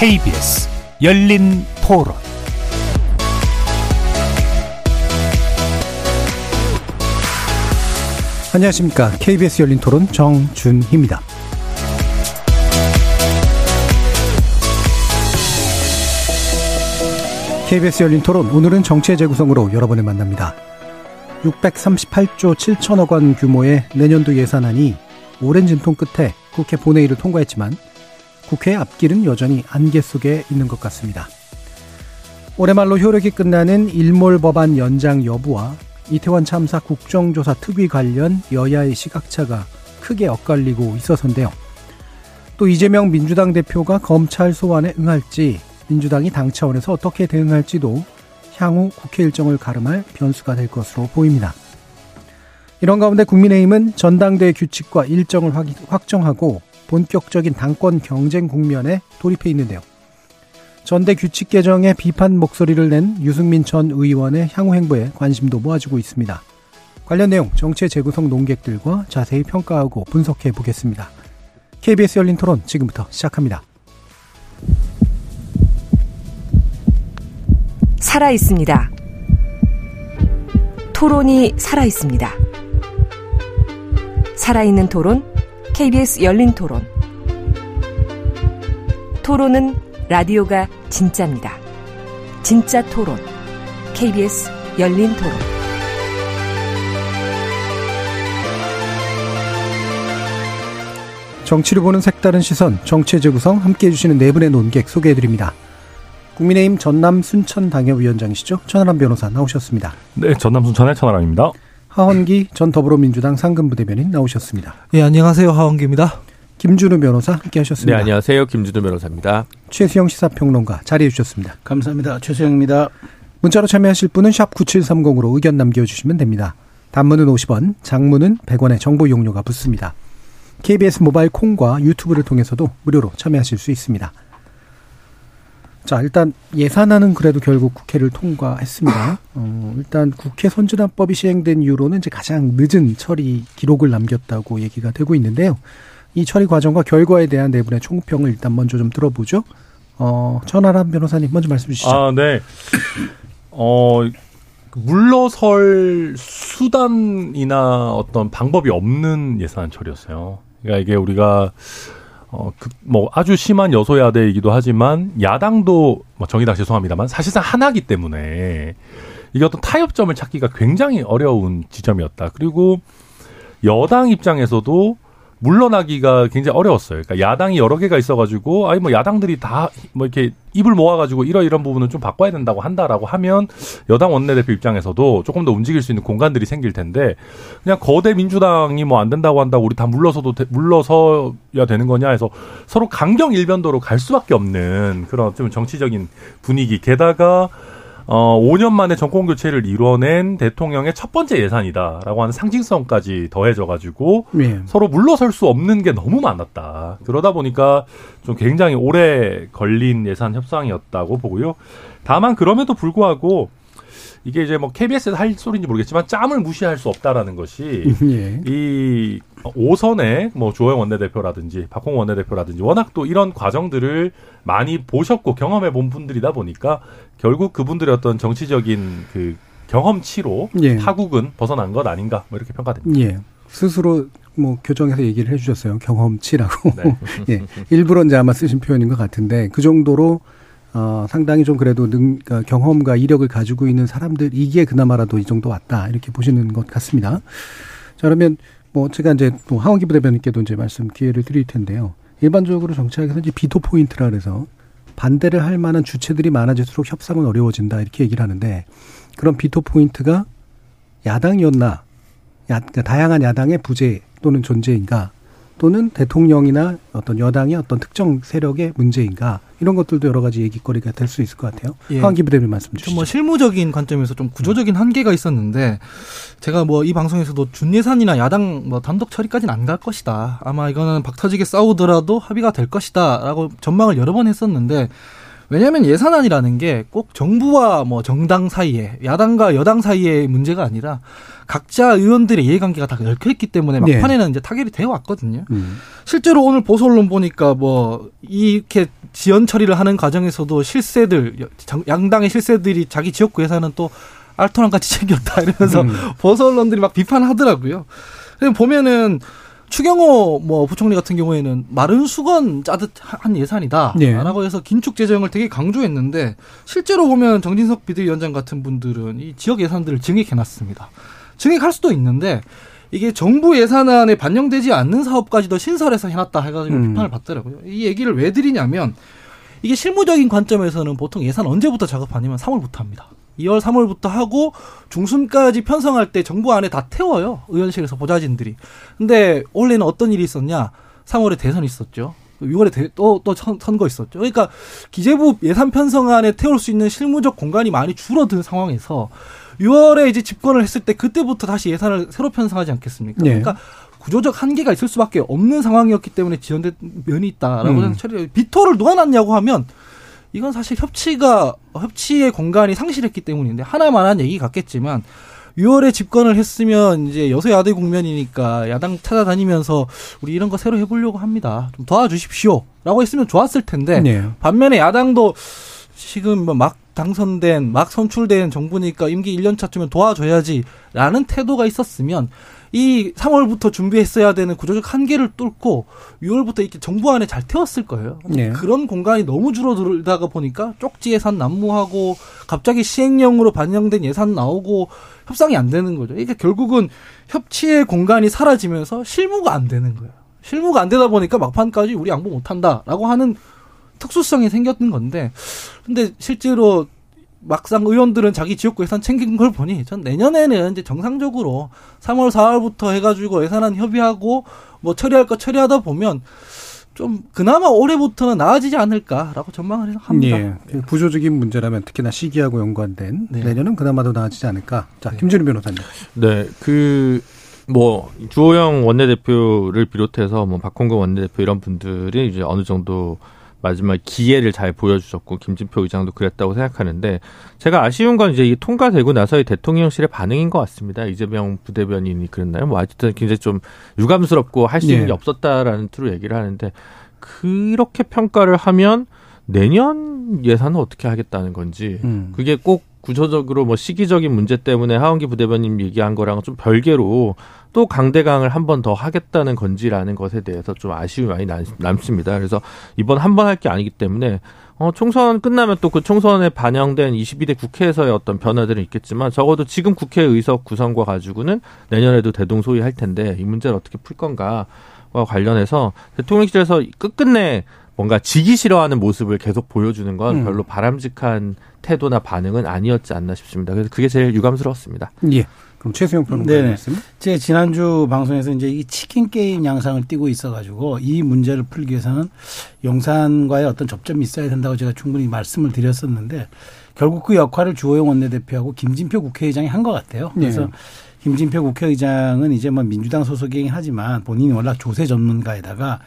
KBS 열린 토론 안녕하십니까. KBS 열린 토론 정준희입니다. KBS 열린 토론 오늘은 정치의 재구성으로 여러분을 만납니다. 638조 7천억 원 규모의 내년도 예산안이 오랜 진통 끝에 국회 본회의를 통과했지만 국회의 앞길은 여전히 안개 속에 있는 것 같습니다. 올해 말로 효력이 끝나는 일몰 법안 연장 여부와 이태원 참사 국정조사 특위 관련 여야의 시각차가 크게 엇갈리고 있어서인데요. 또 이재명 민주당 대표가 검찰 소환에 응할지 민주당이 당 차원에서 어떻게 대응할지도 향후 국회 일정을 가름할 변수가 될 것으로 보입니다. 이런 가운데 국민의힘은 전당대회 규칙과 일정을 확정하고 본격적인 당권 경쟁 국면에 돌입해 있는데요. 전대 규칙 개정에 비판 목소리를 낸 유승민 전 의원의 향후 행보에 관심도 모아지고 있습니다. 관련 내용 정치의 재구성 논객들과 자세히 평가하고 분석해 보겠습니다. KBS 열린 토론 지금부터 시작합니다. 살아 있습니다. 토론이 살아 있습니다. 살아있는 토론, KBS 열린 토론. 토론은 라디오가 진짜입니다. 진짜 토론, KBS 열린 토론. 정치를 보는 색다른 시선, 정치의 재구성 함께 해주시는 네 분의 논객 소개해드립니다. 국민의힘 전남 순천 당협위원장이시죠. 천하람 변호사 나오셨습니다. 네, 전남 순천의 천하람입니다. 하원기 전 더불어민주당 상근부 대변인 나오셨습니다. 예, 안녕하세요. 하원기입니다. 김준우 변호사 함께 하셨습니다. 네, 안녕하세요. 김준우 변호사입니다. 최수영 시사평론가 자리해 주셨습니다. 감사합니다. 최수영입니다. 문자로 참여하실 분은 샵 9730으로 의견 남겨주시면 됩니다. 단문은 50원, 장문은 100원의 정보 용료가 붙습니다. KBS 모바일 콩과 유튜브를 통해서도 무료로 참여하실 수 있습니다. 자, 일단 예산안은 그래도 결국 국회를 통과했습니다. 어, 일단 국회 선진화법이 시행된 이후로는 이제 가장 늦은 처리 기록을 남겼다고 얘기가 되고 있는데요. 이 처리 과정과 결과에 대한 네 분의 총평을 일단 먼저 좀 들어보죠. 어, 천하람 변호사님 먼저 말씀 주시죠. 아, 네. 어, 물러설 수단이나 어떤 방법이 없는 예산 처리였어요. 그러니까 이게 우리가 어, 그, 뭐, 아주 심한 여소야대이기도 하지만, 야당도, 뭐, 정의당 죄송합니다만, 사실상 하나기 때문에, 이게 어떤 타협점을 찾기가 굉장히 어려운 지점이었다. 그리고, 여당 입장에서도, 물러나기가 굉장히 어려웠어요. 그러니까 야당이 여러 개가 있어가지고, 아니 뭐 야당들이 다 뭐 이렇게 입을 모아가지고 이러 이런 부분은 좀 바꿔야 된다고 한다라고 하면 여당 원내대표 입장에서도 조금 더 움직일 수 있는 공간들이 생길 텐데 그냥 거대 민주당이 뭐 안 된다고 한다고 우리 다 물러서도 되, 물러서야 되는 거냐 해서 서로 강경 일변도로 갈 수밖에 없는 그런 좀 정치적인 분위기 게다가 어, 5년 만에 정권 교체를 이뤄낸 대통령의 첫 번째 예산이다라고 하는 상징성까지 더해져가지고 네. 서로 물러설 수 없는 게 너무 많았다. 그러다 보니까 좀 굉장히 오래 걸린 예산 협상이었다고 보고요. 다만 그럼에도 불구하고 이게 이제 뭐 KBS에서 할 소리인지 모르겠지만 짬을 무시할 수 없다라는 것이 예. 이 오선의 뭐 조영 원내대표라든지 박홍 원내대표라든지 워낙 또 이런 과정들을 많이 보셨고 경험해 본 분들이다 보니까 결국 그분들의 어떤 정치적인 그 경험치로 예. 타국은 벗어난 것 아닌가 뭐 이렇게 평가됩니다. 예. 스스로 뭐 교정해서 얘기를 해주셨어요. 경험치라고. 네. 예. 일부러 이제 아마 쓰신 표현인 것 같은데 그 정도로 어, 상당히 좀 그래도 능, 그러니까 경험과 이력을 가지고 있는 사람들, 이게 그나마라도 이 정도 왔다. 이렇게 보시는 것 같습니다. 자, 그러면 뭐 제가 이제 또 하헌기 부대변인께도 이제 말씀 기회를 드릴 텐데요. 일반적으로 정치학에서 이제 비토 포인트라 그래서 반대를 할 만한 주체들이 많아질수록 협상은 어려워진다. 이렇게 얘기를 하는데 그런 비토 포인트가 야당이었나, 야, 그러니까 다양한 야당의 부재 또는 존재인가 또는 대통령이나 어떤 여당의 어떤 특정 세력의 문제인가 이런 것들도 여러 가지 얘기거리가 될 수 있을 것 같아요. 예. 하헌기 부대변인 말씀 주시죠. 뭐 실무적인 관점에서 좀 구조적인 한계가 있었는데 제가 뭐 이 방송에서도 준예산이나 야당 뭐 단독 처리까지는 안 갈 것이다. 아마 이거는 박터지게 싸우더라도 합의가 될 것이다라고 전망을 여러 번 했었는데 왜냐하면 예산안이라는 게 꼭 정부와 뭐 정당 사이에 야당과 여당 사이의 문제가 아니라 각자 의원들의 이해관계가 다 얽혀 있기 때문에 막판에는 네. 이제 타결이 되어 왔거든요. 음. 실제로 오늘 보수 언론 보니까 뭐 이렇게 지연 처리를 하는 과정에서도 실세들 양당의 실세들이 자기 지역구 예산은 또 알토란 같이 챙겼다 이러면서 음. 보수 언론들이 막 비판하더라고요. 보면은 추경호 뭐 부총리 같은 경우에는 마른 수건 짜듯 한 예산이다라고 네. 해서 긴축 재정을 되게 강조했는데 실제로 보면 정진석 비대위원장 같은 분들은 이 지역 예산들을 증액해놨습니다. 증액할 수도 있는데 이게 정부 예산안에 반영되지 않는 사업까지도 신설해서 해놨다 해가지고 음. 비판을 받더라고요. 이 얘기를 왜 드리냐면 이게 실무적인 관점에서는 보통 예산 언제부터 작업하냐면 3월부터 합니다. 2월, 3월부터 하고 중순까지 편성할 때 정부 안에 다 태워요. 의원실에서 보좌진들이. 근데 원래는 어떤 일이 있었냐? 3월에 대선이 있었죠. 6월에 또, 또 선거 있었죠. 그러니까 기재부 예산 편성안에 태울 수 있는 실무적 공간이 많이 줄어든 상황에서 6월에 이제 집권을 했을 때 그때부터 다시 예산을 새로 편성하지 않겠습니까? 네. 그러니까 구조적 한계가 있을 수밖에 없는 상황이었기 때문에 지연된 면이 있다라고 음. 처리 비토를 누가 놨냐고 하면 이건 사실 협치가 협치의 공간이 상실했기 때문인데 하나만한 얘기 같겠지만 6월에 집권을 했으면 이제 여소야대 국면이니까 야당 찾아다니면서 우리 이런 거 새로 해보려고 합니다. 좀 도와주십시오라고 했으면 좋았을 텐데 네. 반면에 야당도 지금 뭐막 당선된 막 선출된 정부니까 임기 1년 차쯤면 도와줘야지라는 태도가 있었으면 이 3월부터 준비했어야 되는 구조적 한계를 뚫고 6월부터 이렇게 정부 안에 잘 태웠을 거예요. 네. 그런 공간이 너무 줄어들다가 보니까 쪽지 예산 난무하고 갑자기 시행령으로 반영된 예산 나오고 협상이 안 되는 거죠. 이게 결국은 협치의 공간이 사라지면서 실무가 안 되는 거예요. 실무가 안 되다 보니까 막판까지 우리 양보 못 한다라고 하는 특수성이 생겼던 건데 근데 실제로 막상 의원들은 자기 지역구 예산 챙긴 걸 보니 전 내년에는 이제 정상적으로 3월 4월부터 해가지고 예산안 협의하고 뭐 처리할 거 처리하다 보면 좀 그나마 올해부터는 나아지지 않을까라고 전망을 합니다. 예, 네. 구조적인 문제라면 특히나 시기하고 연관된 네. 내년은 그나마 더 나아지지 않을까. 자, 네. 김준우 변호사님. 네, 그. 뭐 주호영 원내대표를 비롯해서 뭐 박홍근 원내대표 이런 분들이 이제 어느 정도 마지막 기회를 잘 보여주셨고 김진표 의장도 그랬다고 생각하는데 제가 아쉬운 건 이제 이 통과되고 나서의 대통령실의 반응인 것 같습니다. 이재명 부대변인이 그랬나요? 뭐 어쨌든 굉장히 좀 유감스럽고 할 수 있는 네. 게 없었다라는 투로 얘기를 하는데 그렇게 평가를 하면 내년 예산은 어떻게 하겠다는 건지 음. 그게 꼭 구조적으로 뭐 시기적인 문제 때문에 하원기 부대변인 얘기한 거랑 좀 별개로 또 강대강을 한 번 더 하겠다는 건지라는 것에 대해서 좀 아쉬움이 많이 남습니다. 그래서 이번 한 번 할 게 아니기 때문에 어, 총선 끝나면 또 그 총선에 반영된 22대 국회에서의 어떤 변화들은 있겠지만 적어도 지금 국회 의석 구성과 가지고는 내년에도 대동소이할 텐데 이 문제를 어떻게 풀 건가와 관련해서 대통령실에서 끝끝내 뭔가 지기 싫어하는 모습을 계속 보여주는 건 음. 별로 바람직한 태도나 반응은 아니었지 않나 싶습니다. 그래서 그게 제일 유감스러웠습니다. 예. 그럼 최수영 평론가님 말씀. 제 지난주 방송에서 이제 이 치킨 게임 양상을 띠고 있어가지고 이 문제를 풀기 위해서는 용산과의 어떤 접점이 있어야 된다고 제가 충분히 말씀을 드렸었는데 결국 그 역할을 주호영 원내대표하고 김진표 국회의장이 한 것 같아요. 그래서 네. 김진표 국회의장은 이제 뭐 민주당 소속이긴 하지만 본인이 워낙 조세 전문가에다가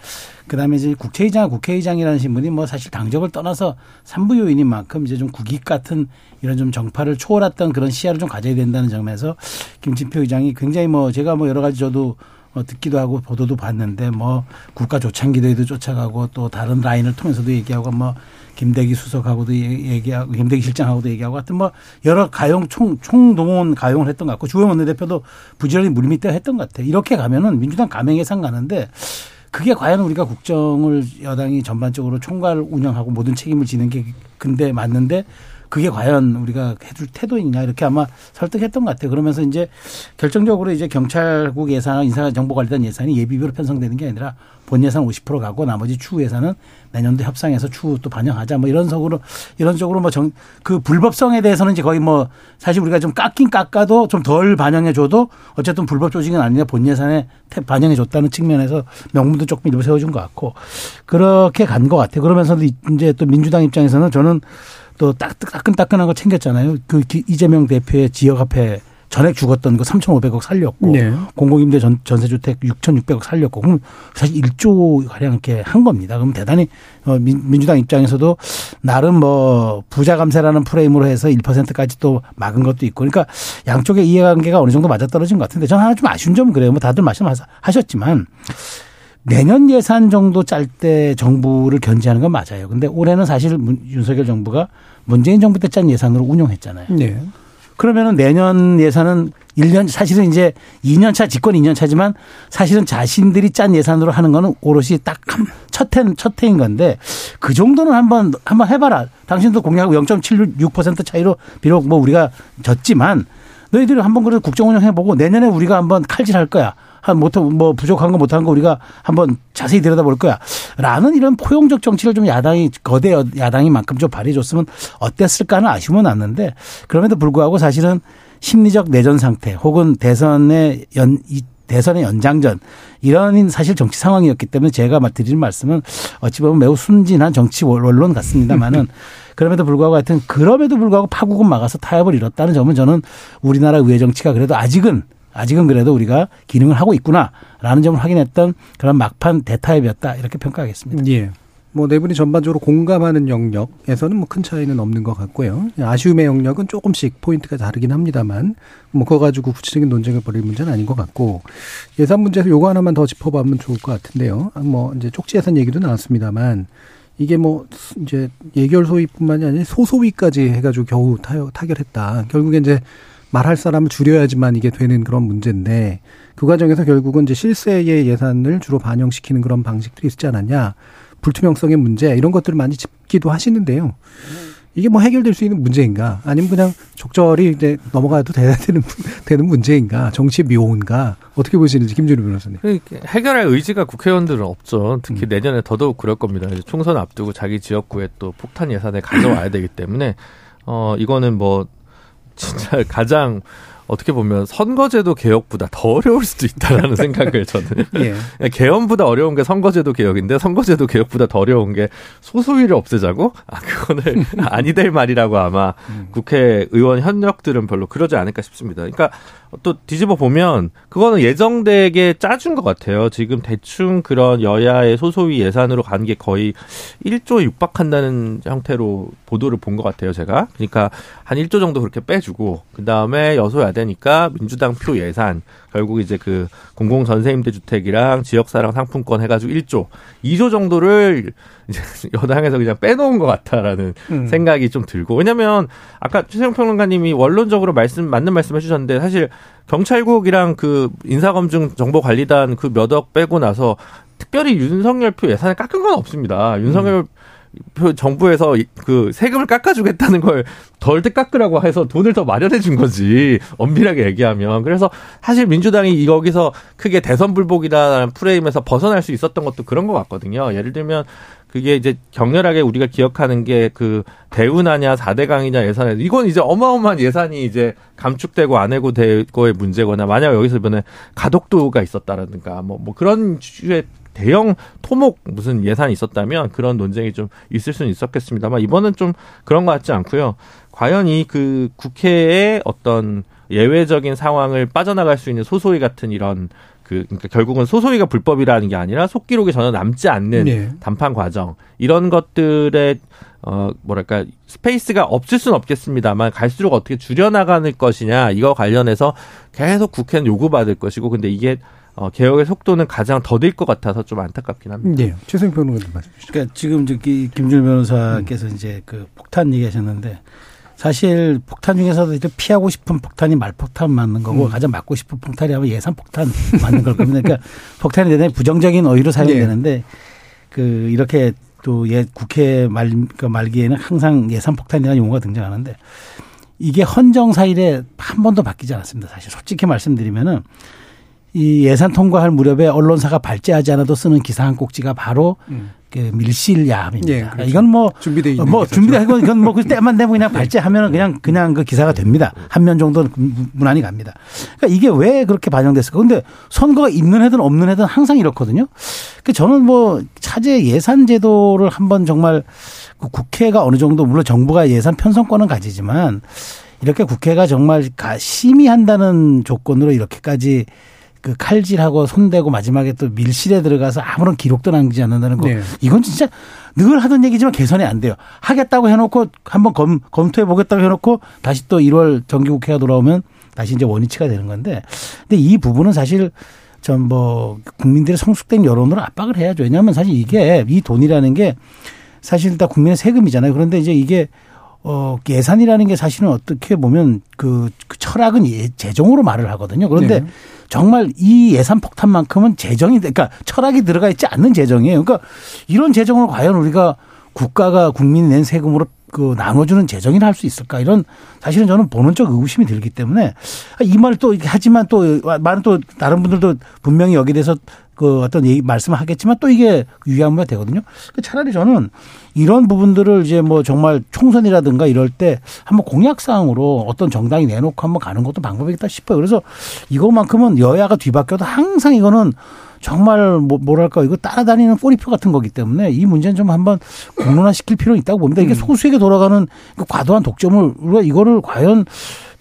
그다음에 이제 국회의장 국회의장이라는 신분이 뭐 사실 당적을 떠나서 삼부 요인인 만큼 이제 좀 국익 같은 이런 좀 정파를 초월했던 그런 시야를 좀 가져야 된다는 점에서 김진표 의장이 굉장히 뭐 제가 뭐 여러 가지 저도 어, 듣기도 하고 보도도 봤는데 뭐 국가 조창기대에도 쫓아가고 또 다른 라인을 통해서도 얘기하고 뭐 김대기 수석하고도 얘기하고 김대기 실장하고도 얘기하고 하여튼 뭐 여러 가용 총 총동원 가용을 했던 것 같고 주호영 원내대표도 부지런히 물밑에 했던 것 같아요. 이렇게 가면은 민주당 감행 예상 가는데 그게 과연 우리가 국정을 여당이 전반적으로 총괄 운영하고 모든 책임을 지는 게 근데 맞는데 그게 과연 우리가 해줄 태도이냐 이렇게 아마 설득했던 것 같아요. 그러면서 이제 결정적으로 이제 경찰국 예산, 인사정보관리단 예산이 예비비로 편성되는 게 아니라 본 예산 50% 가고 나머지 추후 예산은 내년도 협상해서 추후 또 반영하자 뭐 이런 속으로 이런 쪽으로 뭐 정 그 불법성에 대해서는 이제 거의 뭐 사실 우리가 좀 깎긴 깎아도 좀 덜 반영해 줘도 어쨌든 불법 조직은 아니냐 본 예산에 반영해 줬다는 측면에서 명분도 조금 일부 세워준 것 같고 그렇게 간 것 같아요. 그러면서 이제 또 민주당 입장에서는 저는 또 딱, 따끈따끈한 거 챙겼잖아요. 그 이재명 대표의 지역화폐 전액 죽었던 거 3,500억 살렸고 네. 공공임대 전, 전세주택 6,600억 살렸고 그럼 사실 1조 가량 이렇게 한 겁니다. 그럼 대단히 어, 민, 주당 입장에서도 나름 뭐 부자 감세라는 프레임으로 해서 1%까지 또 막은 것도 있고 그러니까 양쪽의 이해관계가 어느 정도 맞아떨어진 것 같은데 저는 하나 좀 아쉬운 점은 그래요. 뭐 다들 말씀하셨지만 내년 예산 정도 짤 때 정부를 견제하는 건 맞아요. 근데 올해는 사실 문- 윤석열 정부가 문재인 정부 때 짠 예산으로 운용했잖아요. 네. 그러면은 내년 예산은 1년 사실은 이제 2년 차 집권 2년 차지만 사실은 자신들이 짠 예산으로 하는 거는 오롯이 딱첫 해, 첫 해인 건데 그 정도는 한번 한번 해봐라. 당신도 공약하고 0.76% 차이로 비록 뭐 우리가 졌지만 너희들이 한번 그래도 국정 운영 해보고 내년에 우리가 한번 칼질할 거야. 한 못, 뭐 부족한 거 못한 거 우리가 한번 자세히 들여다볼 거야. 라는 이런 포용적 정치를 좀 야당이, 거대 야당이만큼 좀 발휘해줬으면 어땠을까 하는 아쉬움은 났는데 그럼에도 불구하고 사실은 심리적 내전 상태 혹은 대선의 연, 이 대선의 연장전 이런 사실 정치 상황이었기 때문에 제가 드리는 말씀은 어찌 보면 매우 순진한 정치 원론 같습니다만은 그럼에도 불구하고 하여튼 그럼에도 불구하고 파국은 막아서 타협을 이뤘다는 점은 저는 우리나라 의회 정치가 그래도 아직은 아직은 그래도 우리가 기능을 하고 있구나라는 점을 확인했던 그런 막판 대타협이었다 이렇게 평가하겠습니다. 예. 뭐 네 분이 전반적으로 공감하는 영역에서는 뭐 큰 차이는 없는 것 같고요. 아쉬움의 영역은 조금씩 포인트가 다르긴 합니다만 뭐 그거 가지고 구체적인 논쟁을 벌일 문제는 아닌 것 같고 예산 문제에서 요거 하나만 더 짚어보면 좋을 것 같은데요. 뭐 이제 쪽지 예산 얘기도 나왔습니다만 이게 뭐 이제 예결 소위뿐만이 아니라 소소위까지 해가지고 겨우 타, 타결했다. 결국에 이제 말할 사람을 줄여야지만 이게 되는 그런 문제인데 그 과정에서 결국은 이제 실세의 예산을 주로 반영시키는 그런 방식들이 있지 않았냐. 불투명성의 문제 이런 것들을 많이 짚기도 하시는데요. 이게 뭐 해결될 수 있는 문제인가? 아니면 그냥 적절히 이제 넘어가도 돼야 되는 되는 문제인가? 정치의 묘인가? 어떻게 보시는지 김준우 변호사님. 그러니까 해결할 의지가 국회의원들은 없죠. 음. 특히 내년에 더더욱 그럴 겁니다. 이제 총선 앞두고 자기 지역구에 또 폭탄 예산을 가져와야 되기 때문에 어 이거는 뭐 진짜 가장 어떻게 보면 선거제도 개혁보다 더 어려울 수도 있다라는 생각을 저는 예. 개헌보다 어려운 게 선거제도 개혁인데 선거제도 개혁보다 더 어려운 게 소수위를 없애자고 아 그거는 아니 될 말이라고 아마 국회의원 현역들은 별로 그러지 않을까 싶습니다. 그러니까 또 뒤집어 보면 그거는 예정되게 짜준 것 같아요. 지금 대충 그런 여야의 소소위 예산으로 가는 게 거의 1조 육박한다는 형태로 보도를 본 것 같아요. 제가 그러니까 한 1조 정도 그렇게 빼주고 그 다음에 여소야되니까 민주당 표 예산 결국 이제 그 공공 전세임대 주택이랑 지역사랑 상품권 해 가지고 1조, 2조 정도를 여당에서 그냥 빼놓은 것 같다라는 음. 생각이 좀 들고 왜냐면 아까 최세영 평론가님이 원론적으로 말씀 맞는 말씀 해주셨는데 사실 경찰국이랑 그 인사검증 정보관리단 그 몇 억 빼고 나서 특별히 윤석열 표 예산을 깎은 건 없습니다. 윤석열 표 정부에서 이- 그 세금을 깎아주겠다는 걸덜 깎으라고 해서 돈을 더 마련해 준 거지 엄밀하게 얘기하면 그래서 사실 민주당이 여기서 크게 대선 불복이라는 프레임에서 벗어날 수 있었던 것도 그런 것 같거든요. 예를 들면 그게 이제 격렬하게 우리가 기억하는 게 그 대운하냐 4대 강이냐 예산에 이건 이제 어마어마한 예산이 이제 감축되고 안 해고 될 거의 문제거나 만약 여기서 이번에 가덕도가 있었다라든가 뭐 뭐 그런 주의 대형 토목 무슨 예산이 있었다면 그런 논쟁이 좀 있을 수는 있었겠습니다만 이번은 좀 그런 것 같지 않고요. 과연 이 그 국회의 어떤 예외적인 상황을 빠져나갈 수 있는 소소위 같은 이런 그 그러니까 결국은 소소위가 불법이라는 게 아니라 속기록이 전혀 남지 않는 네. 담판 과정 이런 것들의 어 뭐랄까 space가 없을 수는 없겠습니다만 갈수록 어떻게 줄여나가는 것이냐 이거 관련해서 계속 국회는 요구받을 것이고 근데 이게 어 개혁의 속도는 가장 더딜 것 같아서 좀 안타깝긴 합니다. 예. 최수영 평론가님 말씀 주시죠. 그러니까 지금 저기 김준일 변호사께서 이제 그 폭탄 얘기하셨는데 사실 폭탄 중에서도 이제 피하고 싶은 폭탄이 말폭탄 맞는 거고 가장 맞고 싶은 폭탄이 아마 예산 폭탄 맞는 걸 겁니다. 그러니까 폭탄이 대단히 부정적인 어휘로 사용되는데 그 이렇게 또 예 국회 말, 그 말기에는 항상 예산 폭탄이라는 용어가 등장하는데 이게 헌정 사 일에 한 번도 바뀌지 않았습니다. 사실 솔직히 말씀드리면은 이 예산 통과할 무렵에 언론사가 발제하지 않아도 쓰는 기사 한 꼭지가 바로 그 밀실 야함입니다. 예, 그렇죠. 이건 뭐 준비돼 있는 뭐. 준비돼 이건 이건 뭐 그 때만 되면 그냥 발제하면 그냥 그냥 그 기사가 됩니다. 한 면 정도는 무난히 갑니다. 그러니까 이게 왜 그렇게 반영됐을까? 근데 선거가 있는 해든 없는 해든 항상 이렇거든요. 그 저는 뭐 차제 예산 제도를 한번 정말 그 국회가 어느 정도 물론 정부가 예산 편성권은 가지지만 이렇게 국회가 정말 가- 심의한다는 조건으로 이렇게까지 그 칼질하고 손대고 마지막에 또 밀실에 들어가서 아무런 기록도 남기지 않는다는 거 네. 이건 진짜 늘 하던 얘기지만 개선이 안 돼요. 하겠다고 해놓고 한번 검, 검토해 보겠다고 해놓고 다시 또 1월 정기국회가 돌아오면 다시 이제 원위치가 되는 건데 근데 이 부분은 사실 좀 뭐 국민들의 성숙된 여론으로 압박을 해야죠. 왜냐하면 사실 이게 이 돈이라는 게 사실 다 국민의 세금이잖아요. 그런데 이제 이게 어 예산이라는 게 사실은 어떻게 보면 그, 그 철학은 예, 재정으로 말을 하거든요. 그런데 네. 정말 이 예산 폭탄만큼은 재정이 그러니까 철학이 들어가 있지 않는 재정이에요. 그러니까 이런 재정을 과연 우리가 국가가 국민이 낸 세금으로 그 나눠주는 재정이라 할수 있을까 이런 사실은 저는 본원적 의구심이 들기 때문에 이말또 하지만 또 많은 또 다른 분들도 분명히 여기에 대해서 그 어떤 얘기 말씀을 하겠지만 또 이게 유의하면 되거든요. 그 차라리 저는 이런 부분들을 이제 뭐 정말 총선이라든가 이럴 때 한번 공약 사항으로 어떤 정당이 내놓고 한번 가는 것도 방법이겠다 싶어요. 그래서 이것만큼은 여야가 뒤바뀌어도 항상 이거는 정말 뭐 뭐랄까 이거 따라다니는 꼬리표 같은 거기 때문에 이 문제는 좀 한번 공론화시킬 필요는 있다고 봅니다. 이게 소수에게 돌아가는 그 과도한 독점을 우리가 이거를 과연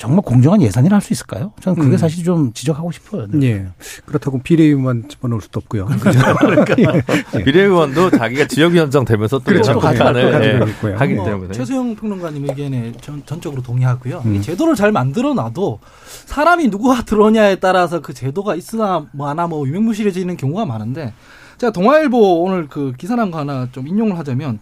정말 공정한 예산이라 할 수 있을까요? 저는 그게 음. 사실 좀 지적하고 싶어요. 네. 예. 그렇다고 비례의원만 집어넣을 수도 없고요. 비례의원도 자기가 지역위원장 되면서 또 그렇죠. 가지고 예. 하기 뭐 때문에 최수영 평론가님 의견에 전, 전적으로 동의하고요. 음. 이 제도를 잘 만들어 놔도 사람이 누구가 들어오냐에 따라서 그 제도가 있으나 뭐 하나 뭐 유명무실해지는 경우가 많은데 제가 동아일보 오늘 그 기사 난거 하나 좀 인용을 하자면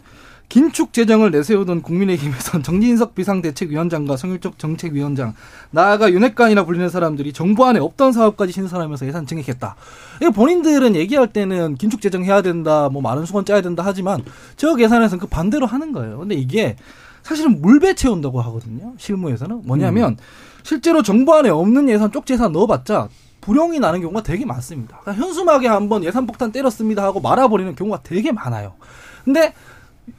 긴축 재정을 내세우던 국민의힘에선 정진석 비상대책위원장과 성일적 정책위원장 나아가 윤핵관이라 불리는 사람들이 정부 안에 없던 사업까지 신설하면서 예산 증액했다. 이거 본인들은 얘기할 때는 긴축 재정 해야 된다, 뭐 많은 수건 짜야 된다 하지만 지역 예산에서는 그 반대로 하는 거예요. 근데 이게 사실은 물배 채운다고 하거든요. 실무에서는 뭐냐면 실제로 정부 안에 없는 예산 쪽지 예산 넣어봤자 불용이 나는 경우가 되게 많습니다. 그러니까 현수막에 한번 예산 폭탄 때렸습니다 하고 말아버리는 경우가 되게 많아요. 근데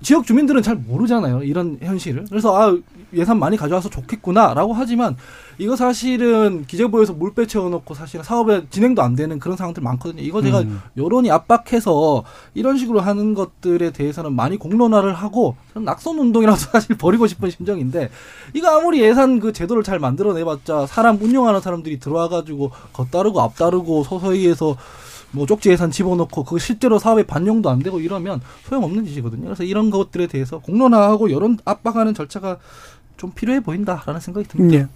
지역 주민들은 잘 모르잖아요. 이런 현실을. 그래서 아 예산 많이 가져와서 좋겠구나라고 하지만 이거 사실은 기재부에서 물배 채워놓고 사실은 사업에 진행도 안 되는 그런 상황들 많거든요. 이거 제가 음. 여론이 압박해서 이런 식으로 하는 것들에 대해서는 많이 공론화를 하고 낙선 운동이라도 사실 벌이고 싶은 심정인데 이거 아무리 예산 그 제도를 잘 만들어내봤자 사람 운영하는 사람들이 들어와가지고 겉다르고 앞다르고 서서히해서 뭐 쪽지 예산 집어넣고 그 실제로 사업에 반영도 안 되고 이러면 소용없는 짓이거든요. 그래서 이런 것들에 대해서 공론화하고 여론 압박하는 절차가 좀 필요해 보인다라는 생각이 듭니다. 예.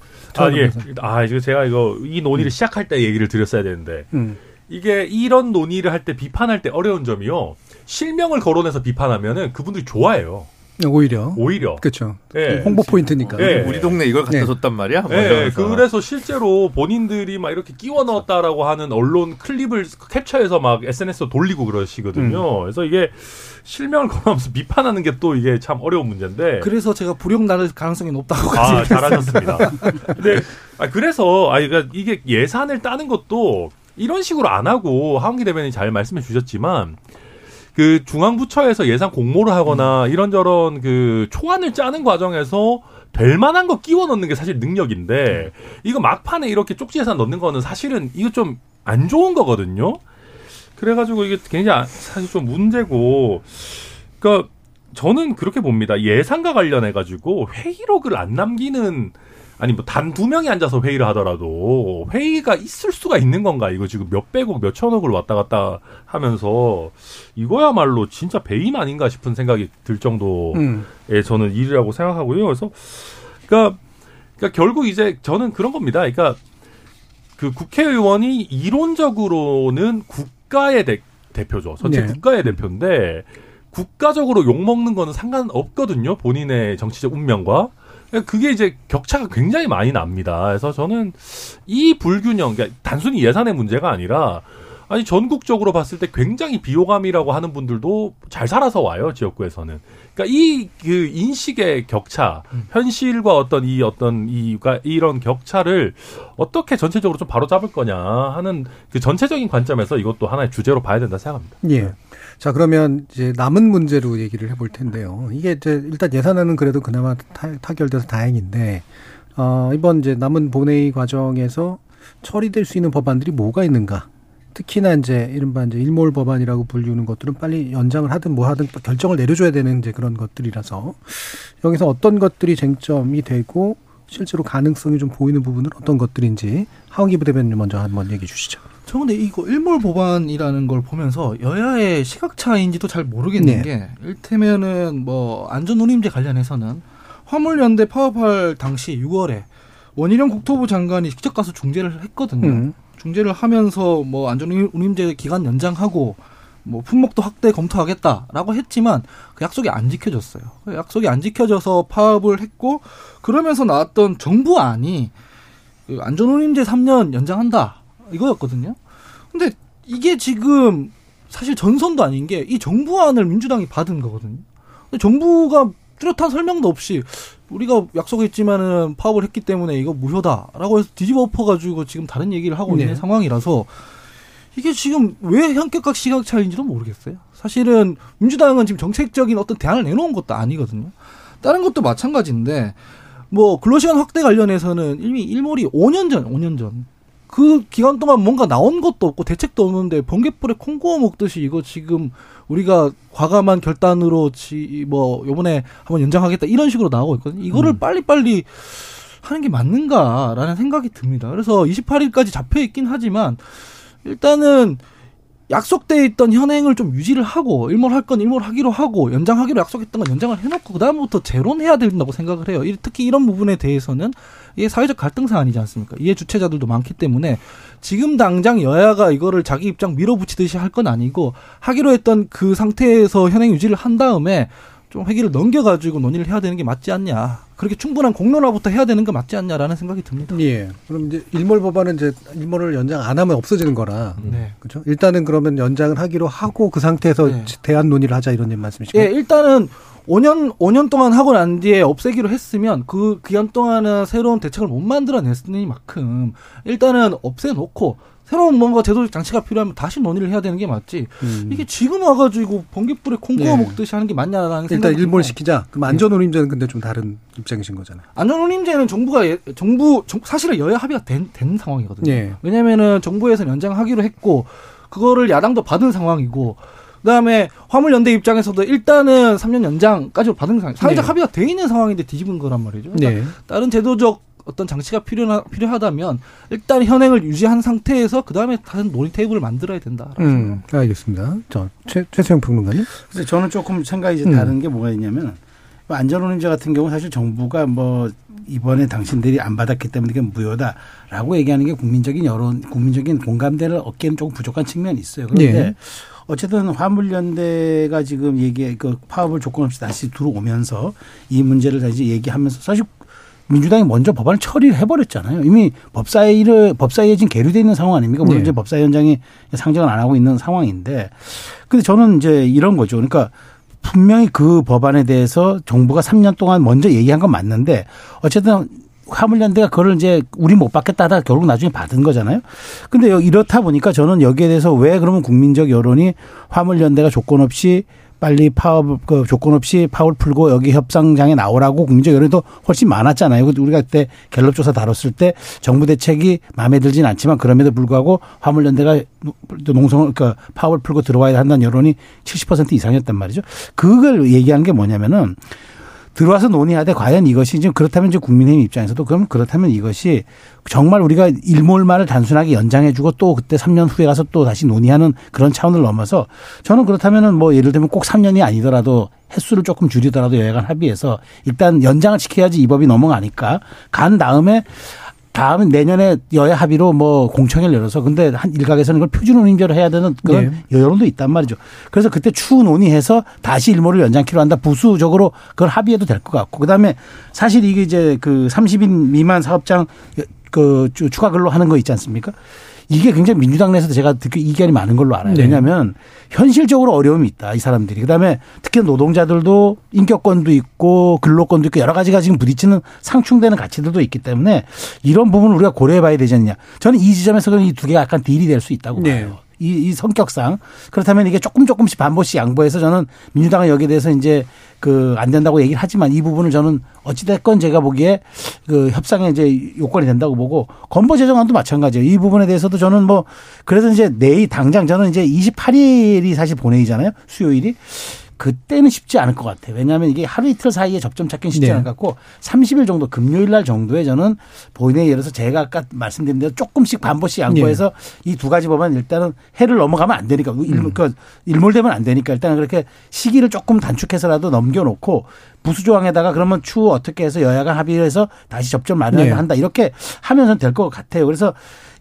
아, 예. 아, 이거 제가 이거 이 논의를 시작할 때 얘기를 드렸어야 되는데 음. 이게 이런 논의를 할 때 비판할 때 어려운 점이요. 실명을 거론해서 비판하면은 그분들이 좋아해요. 오히려 오히려. 그렇죠. 예. 홍보 포인트니까. 예. 우리 동네 이걸 갖다 네. 줬단 말이야. 뭐 네, 이러면서. 그래서 실제로 본인들이 막 이렇게 끼워 넣었다라고 하는 언론 클립을 캡처해서 막 SNS에 돌리고 그러시거든요. 그래서 이게 실명을 거론하면서 비판하는 게 또 이게 참 어려운 문제인데. 그래서 제가 불용 나를 가능성이 높다고 아. 잘하셨습니다. 근데 아, 그래서 아 그러니까 이게 예산을 따는 것도 이런 식으로 안 하고 하원기 대변인이 잘 말씀해 주셨지만 그 중앙부처에서 예산 공모를 하거나 이런저런 그 초안을 짜는 과정에서 될 만한 거 끼워 넣는 게 사실 능력인데 이거 막판에 이렇게 쪽지 예산 넣는 거는 사실은 이거 좀 안 좋은 거거든요. 그래가지고 이게 굉장히 아- 사실 좀 문제고, 그러니까 저는 그렇게 봅니다. 예산과 관련해 가지고 회의록을 안 남기는 아니 뭐 단 두 명이 앉아서 회의를 하더라도 회의가 있을 수가 있는 건가? 이거 지금 몇 백억 몇 천억을 왔다 갔다 하면서 이거야말로 진짜 배임 아닌가 싶은 생각이 들 정도의 음. 저는 일이라고 생각하고요. 그래서 그러니까, 그러니까 결국 이제 저는 그런 겁니다. 그러니까 그 국회의원이 이론적으로는 국가의 대, 대표죠. 전체 네. 국가의 대표인데 국가적으로 욕 먹는 거는 상관없거든요. 본인의 정치적 운명과. 그게 이제 격차가 굉장히 많이 납니다. 그래서 저는 이 불균형, 그러니까 단순히 예산의 문제가 아니라 아니 전국적으로 봤을 때 굉장히 비호감이라고 하는 분들도 잘 살아서 와요 지역구에서는. 그러니까 이 그 인식의 격차, 현실과 어떤 이 어떤 이가 이런 격차를 어떻게 전체적으로 좀 바로 잡을 거냐 하는 그 전체적인 관점에서 이것도 하나의 주제로 봐야 된다 생각합니다. 예. 자, 그러면 이제 남은 문제로 얘기를 해볼 텐데요. 이게 이제 일단 예산안은 그래도 그나마 타, 타결돼서 다행인데, 어, 이번 이제 남은 본회의 과정에서 처리될 수 있는 법안들이 뭐가 있는가. 특히나 이제 이른바 이제 일몰 법안이라고 불리는 것들은 빨리 연장을 하든 뭐 하든 결정을 내려줘야 되는 이제 그런 것들이라서 여기서 어떤 것들이 쟁점이 되고 실제로 가능성이 좀 보이는 부분은 어떤 것들인지 하원기 부대변인 먼저 한번 얘기해 주시죠. 저 근데 이거 일몰 법안이라는 걸 보면서 여야의 시각 차이인지도 잘 모르겠는 네. 게 일테면은 뭐 안전운임제 관련해서는 화물연대 파업할 당시 6월에 원희룡 국토부 장관이 직접 가서 중재를 했거든요. 음. 중재를 하면서 뭐 안전운임제 기간 연장하고 뭐 품목도 확대 검토하겠다라고 했지만 그 약속이 안 지켜졌어요. 그 약속이 안 지켜져서 파업을 했고 그러면서 나왔던 정부안이 그 안전운임제 3년 연장한다 이거였거든요. 근데 이게 지금 사실 전선도 아닌 게 이 정부안을 민주당이 받은 거거든요. 근데 정부가 뚜렷한 설명도 없이 우리가 약속했지만은 파업을 했기 때문에 이거 무효다라고 해서 뒤집어 엎어가지고 지금 다른 얘기를 하고 네. 있는 상황이라서 이게 지금 왜 현격각 시각 차이인지도 모르겠어요. 사실은 민주당은 지금 정책적인 어떤 대안을 내놓은 것도 아니거든요. 다른 것도 마찬가지인데 뭐 근로시간 확대 관련해서는 이미 일몰이 5년 전, 5년 전. 그 기간 동안 뭔가 나온 것도 없고 대책도 없는데 번개불에 콩 구워 먹듯이 이거 지금 우리가 과감한 결단으로 지, 뭐 요번에 한번 연장하겠다 이런 식으로 나오고 있거든요. 이거를 빨리빨리 하는 게 맞는가라는 생각이 듭니다. 그래서 28일까지 잡혀 있긴 하지만 일단은 약속돼 있던 현행을 좀 유지를 하고 일몰할 건 일몰하기로 하고 연장하기로 약속했던 건 연장을 해놓고 그다음부터 재론해야 된다고 생각을 해요. 이- 특히 이런 부분에 대해서는 이게 사회적 갈등 사안이지 않습니까? 이해 주체자들도 많기 때문에 지금 당장 여야가 이거를 자기 입장 밀어붙이듯이 할 건 아니고 하기로 했던 그 상태에서 현행 유지를 한 다음에 좀 회기를 넘겨가지고 논의를 해야 되는 게 맞지 않냐. 그렇게 충분한 공론화부터 해야 되는 게 맞지 않냐라는 생각이 듭니다. 예. 그럼 이제 일몰 법안은 이제 일몰을 연장 안 하면 없어지는 거라. 네. 그렇죠. 일단은 그러면 연장을 하기로 하고 그 상태에서 네. 대안 논의를 하자 이런 말씀이시죠? 예, 일단은 5년 5년 동안 하고 난 뒤에 없애기로 했으면 그 기간 동안은 새로운 대책을 못 만들어냈으니만큼 일단은 없애놓고 새로운 뭔가 제도적 장치가 필요하면 다시 논의를 해야 되는 게 맞지. 음. 이게 지금 와가지고 번개불에 콩 구워 예. 먹듯이 하는 게 맞냐라는 일단 생각이 일몰 들고. 시키자. 그럼 안전운임제는 근데 좀 다른 입장이신 거잖아요. 안전운임제는 정부가 예- 정부 정- 사실은 여야 합의가 된, 된 상황이거든요. 예. 왜냐면은 정부에서 연장하기로 했고 그거를 야당도 받은 상황이고 그다음에 화물연대 입장에서도 일단은 3년 연장까지 받은 상황. 사회적 네. 합의가 돼 있는 상황인데 뒤집은 거란 말이죠. 그러니까 네. 다른 제도적 어떤 장치가 필요하, 필요하다면 일단 현행을 유지한 상태에서 그 다음에 다른 논의 테이블을 만들어야 된다. 음, 알겠습니다. 저, 최, 최수영 평론가님? 그래서 저는 조금 생각이 이제 음. 다른 게 뭐가 있냐면 뭐 안전운임제 같은 경우 사실 정부가 뭐 이번에 당신들이 안 받았기 때문에 이게 무효다라고 얘기하는 게 국민적인 여론, 국민적인 공감대를 얻기에는 조금 부족한 측면이 있어요. 그런데 네. 어쨌든 화물연대가 지금 얘기 그 파업을 조건 없이 다시 들어오면서 이 문제를 다시 얘기하면서 사실 민주당이 먼저 법안을 처리를 해버렸잖아요. 이미 법사위를 법사위에 지금 계류돼 있는 상황 아닙니까? 물론 네. 이제 법사위 원장이 상정을 안 하고 있는 상황인데, 근데 저는 이제 이런 거죠. 그러니까 분명히 그 법안에 대해서 정부가 3년 동안 먼저 얘기한 건 맞는데 어쨌든 화물연대가 그걸 이제 우리 못 받겠다 하다 결국 나중에 받은 거잖아요. 근데 여- 이렇다 보니까 저는 여기에 대해서 왜 그러면 국민적 여론이 화물연대가 조건 없이 빨리 파업 그 조건 없이 파업을 풀고 여기 협상장에 나오라고 국민적 여론이 더 훨씬 많았잖아요. 그 우리가 그때 갤럽 조사 다뤘을 때 정부 대책이 마음에 들진 않지만 그럼에도 불구하고 화물연대가 농성을 그러니까 파업을 풀고 들어와야 한다는 여론이 70% 이상이었단 말이죠. 그걸 얘기하는 게 뭐냐면은 들어와서 논의하되 과연 이것이 지금 그렇다면 이제 국민의힘 입장에서도 그럼 그렇다면 이것이 정말 우리가 일몰만을 단순하게 연장해주고 또 그때 3년 후에 가서 또 다시 논의하는 그런 차원을 넘어서 저는 그렇다면은 뭐 예를 들면 꼭 3년이 아니더라도 횟수를 조금 줄이더라도 여야간 합의해서 일단 연장을 지켜야지 이 법이 넘어가니까 간 다음에 다음에 내년에 여야 합의로 뭐 공청회를 열어서 근데 한 일각에서는 그걸 표준 운임제로 해야 되는 그런 여론도 있단 말이죠. 그래서 그때 추후 논의해서 다시 일몰을 연장키로 한다. 부수적으로 그걸 합의해도 될 것 같고 그다음에 사실 이게 이제 그 30인 미만 사업장 그 추- 추가 근로 하는 거 있지 않습니까? 이게 굉장히 민주당 내에서도 제가 듣기 이견이 많은 걸로 알아요. 네. 왜냐하면 현실적으로 어려움이 있다. 이 사람들이. 그다음에 특히 노동자들도 인격권도 있고 근로권도 있고 여러 가지가 지금 부딪히는 상충되는 가치들도 있기 때문에 이런 부분을 우리가 고려해 봐야 되지 않느냐. 저는 이 지점에서 이 두 개가 약간 딜이 될 수 있다고 네. 봐요. 이, 이 성격상 그렇다면 이게 조금 조금씩 반복씩 양보해서 저는 민주당은 여기에 대해서 이제 그 안 된다고 얘기를 하지만 이 부분을 저는 어찌됐건 제가 보기에 그 협상에 이제 요건이 된다고 보고 건보 제정안도 마찬가지예요. 이 부분에 대해서도 저는 뭐 그래서 이제 내일 당장 저는 이제 28일이 사실 본회의잖아요. 수요일이. 그때는 쉽지 않을 것 같아요. 왜냐하면 이게 하루 이틀 사이에 접점 찾기는 쉽지 네. 않을 것 같고 30일 정도 금요일 날 정도에 저는 본회의 예를 들어서 제가 아까 말씀드린 대로 조금씩 반복씩 양보해서 이두 가지 법안 일단은 해를 넘어가면 안 되니까 일, 그 일몰되면 안 되니까 일단은 그렇게 시기를 조금 단축해서라도 넘겨놓고 부수 조항에다가 그러면 추후 어떻게 해서 여야가 합의해서 다시 접점 네. 마련한다 이렇게 하면서 될 것 같아요. 그래서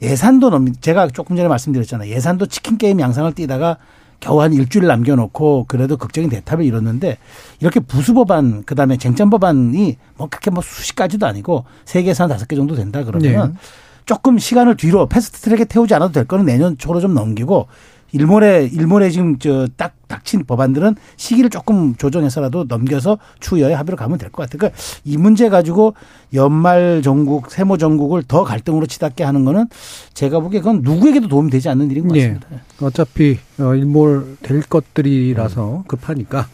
예산도 넘 제가 조금 전에 말씀드렸잖아요. 예산도 치킨 게임 양상을 띠다가 겨우 한 일주일 남겨놓고 그래도 극적인 대타협을 이뤘는데 이렇게 부수 법안 그다음에 쟁점 법안이 뭐 그렇게 뭐 수십 가지도 아니고 세 개에서 한 다섯 개 정도 된다 그러면 네. 조금 시간을 뒤로 패스트 트랙에 태우지 않아도 될 거는 내년 초로 좀 넘기고 일몰에 일몰에 지금 저 딱 닥친 법안들은 시기를 조금 조정해서라도 넘겨서 추후에 합의로 가면 될 것 같아요. 그러니까 이 문제 가지고 연말 전국, 세모 전국을 더 갈등으로 치닫게 하는 거는 제가 보기에 그건 누구에게도 도움이 되지 않는 일인 것 예. 같습니다. 어차피 어, 일몰 될 것들이라서 급하니까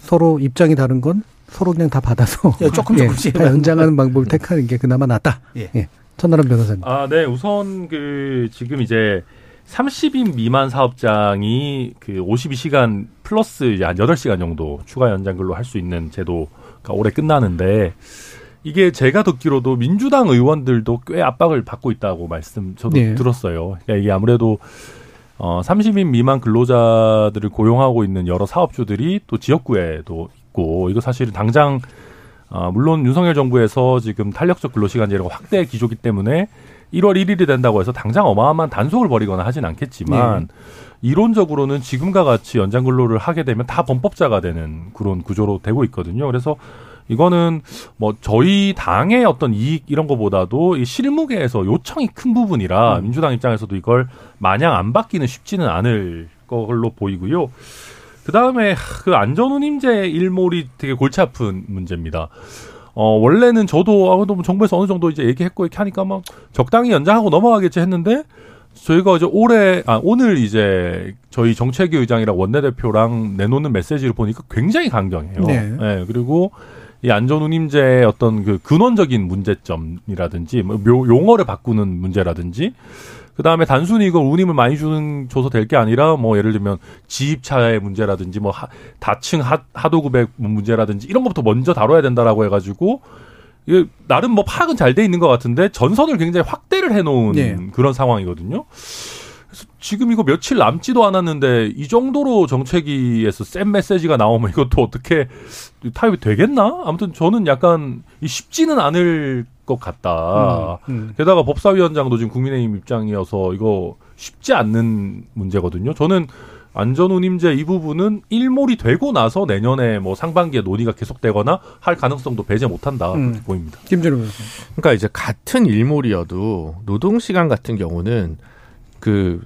서로 입장이 다른 건 서로 그냥 다 받아서 예, 조금 조금씩 다 연장하는 방법을 택하는 게 그나마 낫다. 예. 예. 천나람 변호사님. 아, 네. 우선 그 지금 이제 30인 미만 사업장이 그 52시간 플러스 이제 한 8시간 정도 추가 연장 근로 할 수 있는 제도가 올해 끝나는데 이게 제가 듣기로도 민주당 의원들도 꽤 압박을 받고 있다고 말씀 저도 네. 들었어요. 그러니까 이게 아무래도 어 30인 미만 근로자들을 고용하고 있는 여러 사업주들이 또 지역구에도 있고 이거 사실은 당장 아, 물론 윤석열 정부에서 지금 탄력적 근로시간제를 확대 기조기 때문에 1월 1일이 된다고 해서 당장 어마어마한 단속을 벌이거나 하진 않겠지만 이론적으로는 지금과 같이 연장 근로를 하게 되면 다 범법자가 되는 그런 구조로 되고 있거든요. 그래서 이거는 뭐 저희 당의 어떤 이익 이런 거보다도 이 실무계에서 요청이 큰 부분이라 민주당 입장에서도 이걸 마냥 안 받기는 쉽지는 않을 걸로 보이고요. 그 다음에 그 안전운임제 일몰이 되게 골치 아픈 문제입니다. 어, 원래는 저도 아무래도 뭐 정부에서 어느 정도 이제 얘기했고 이렇게 하니까 막 적당히 연장하고 넘어가겠지 했는데 저희가 이제 올해, 아, 오늘 이제 저희 정책위 의장이랑 원내대표랑 내놓는 메시지를 보니까 굉장히 강경해요. 네. 예, 그리고 이 안전운임제의 어떤 그 근원적인 문제점이라든지 뭐 묘- 용어를 바꾸는 문제라든지 그 다음에 단순히 이걸 운임을 많이 주는 줘서 될 게 아니라 뭐 예를 들면 지입차의 문제라든지 뭐 하, 다층 하, 하도급의 문제라든지 이런 것부터 먼저 다뤄야 된다라고 해가지고 이게 나름 뭐 파악은 잘 돼 있는 것 같은데 전선을 굉장히 확대를 해놓은 네. 그런 상황이거든요. 그래서 지금 이거 며칠 남지도 않았는데 이 정도로 정책위에서 센 메시지가 나오면 이것도 어떻게 타협이 되겠나? 아무튼 저는 약간 이 쉽지는 않을 것 같다. 음. 게다가 법사위원장도 지금 국민의힘 입장이어서 이거 쉽지 않는 문제거든요. 저는 안전운임제 이 부분은 일몰이 되고 나서 내년에 뭐 상반기에 논의가 계속되거나 할 가능성도 배제 못한다 음. 보입니다. 김준호. 그러니까 이제 같은 일몰이어도 노동 시간 같은 경우는 그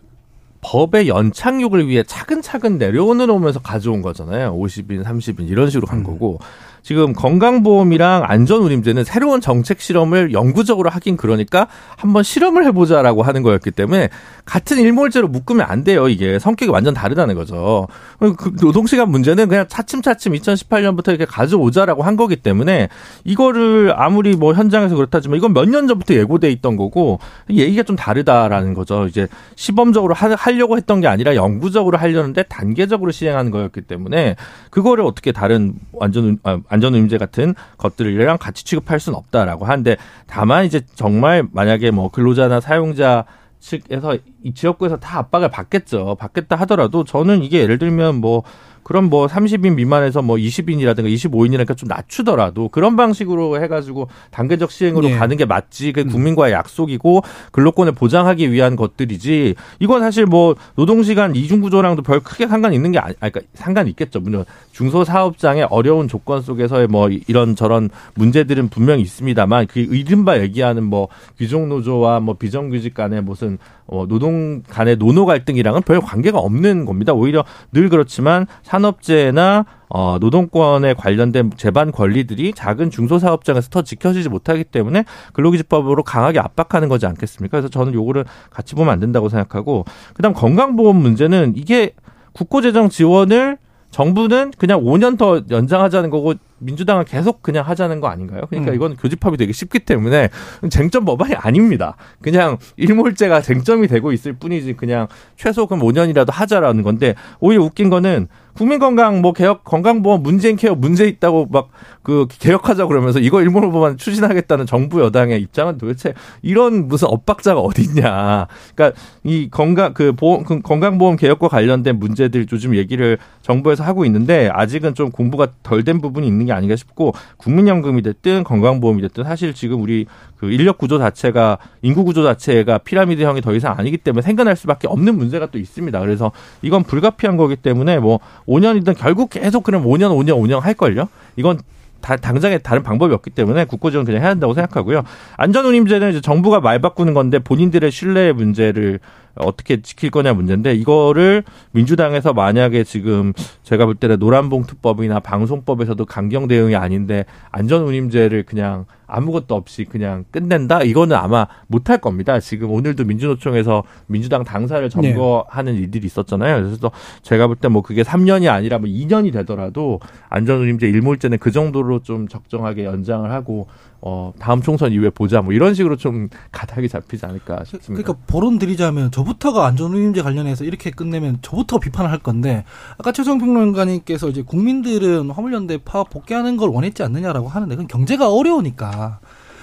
법의 연착륙을 위해 차근차근 내려오면서 가져온 거잖아요. 50인, 30인 이런 식으로 간 거고 지금 건강보험이랑 안전운임제는 새로운 정책 실험을 영구적으로 하긴 그러니까 한번 실험을 해보자라고 하는 거였기 때문에 같은 일몰제로 묶으면 안 돼요. 이게 성격이 완전 다르다는 거죠. 그 노동시간 문제는 그냥 차츰차츰 2018년부터 이렇게 가져오자라고 한 거기 때문에 이거를 아무리 뭐 현장에서 그렇다지만 이건 몇 년 전부터 예고돼 있던 거고 얘기가 좀 다르다라는 거죠. 이제 시범적으로 하, 하려고 했던 게 아니라 영구적으로 하려는데 단계적으로 시행하는 거였기 때문에 그거를 어떻게 다른 완전 아, 안전 의무제 같은 것들이랑 같이 취급할 수는 없다라고 하는데 다만 이제 정말 만약에 뭐 근로자나 사용자 측에서 이 지역구에서 다 압박을 받겠죠. 받겠다 하더라도 저는 이게 예를 들면 뭐 그럼 뭐 30인 미만에서 뭐 20인이라든가 25인이라든가 좀 낮추더라도 그런 방식으로 해가지고 단계적 시행으로 예. 가는 게 맞지. 그 국민과의 약속이고 근로권을 보장하기 위한 것들이지. 이건 사실 뭐 노동시간 이중구조랑도 별 크게 상관 있는 게 아니, 아니, 그러니까 상관 있겠죠. 물론 중소사업장의 어려운 조건 속에서의 뭐 이런 저런 문제들은 분명히 있습니다만 그 이른바 얘기하는 뭐 귀족노조와 뭐 비정규직 간의 무슨 어, 노동 간의 노노 갈등이랑은 별 관계가 없는 겁니다. 오히려 늘 그렇지만 산업재해나 어, 노동권에 관련된 재반 권리들이 작은 중소사업장에서 더 지켜지지 못하기 때문에 근로기준법으로 강하게 압박하는 거지 않겠습니까? 그래서 저는 요거를 같이 보면 안 된다고 생각하고 그다음 건강보험 문제는 이게 국고재정 지원을 정부는 그냥 5년 더 연장하자는 거고 민주당은 계속 그냥 하자는 거 아닌가요? 그러니까 음. 이건 교집합이 되기 쉽기 때문에 쟁점 법안이 아닙니다. 그냥 일몰제가 쟁점이 되고 있을 뿐이지 그냥 최소 그럼 5년이라도 하자라는 건데 오히려 웃긴 거는 국민건강 뭐 개혁 건강보험 문재인 케어 문제 있다고 막 그 개혁하자 그러면서 이거 법안 추진하겠다는 정부 여당의 입장은 도대체 이런 무슨 엇박자가 어딨냐. 그러니까 이 건강 그 보험 그 건강보험 개혁과 관련된 문제들 요즘 얘기를 정부에서 하고 있는데 아직은 좀 공부가 덜 된 부분이 있는 게 아닌가 싶고 국민연금이 됐든 건강보험이 됐든 사실 지금 우리 그 인력 구조 자체가 인구 구조 자체가 피라미드형이 더 이상 아니기 때문에 생겨날 수밖에 없는 문제가 또 있습니다. 그래서 이건 불가피한 거기 때문에 뭐 5년이든 결국 계속 그럼 5년 5년 5년 할 걸요. 이건 다, 당장에 다른 방법이 없기 때문에 국고 지원 그냥 해야 한다고 생각하고요. 안전운임제는 이제 정부가 말 바꾸는 건데 본인들의 신뢰 문제를 어떻게 지킬 거냐 문제인데 이거를 민주당에서 만약에 지금 제가 볼 때는 노란봉투법이나 방송법에서도 강경 대응이 아닌데 안전운임제를 그냥 아무것도 없이 그냥 끝낸다 이거는 아마 못할 겁니다. 지금 오늘도 민주노총에서 민주당 당사를 점거하는 일들이 있었잖아요. 그래서 제가 볼 때 뭐 그게 3년이 아니라 뭐 2년이 되더라도 안전운임제 일몰제는 그 정도로 좀 적정하게 연장을 하고 어 다음 총선 이후에 보자 뭐 이런 식으로 좀 가닥이 잡히지 않을까 싶습니다. 그러니까 보론 드리자면 저부터가 안전운임제 관련해서 이렇게 끝내면 저부터 비판을 할 건데 아까 최성 평론가님께서 이제 국민들은 화물연대 파업 복귀하는 걸 원했지 않느냐라고 하는데 그건 경제가 어려우니까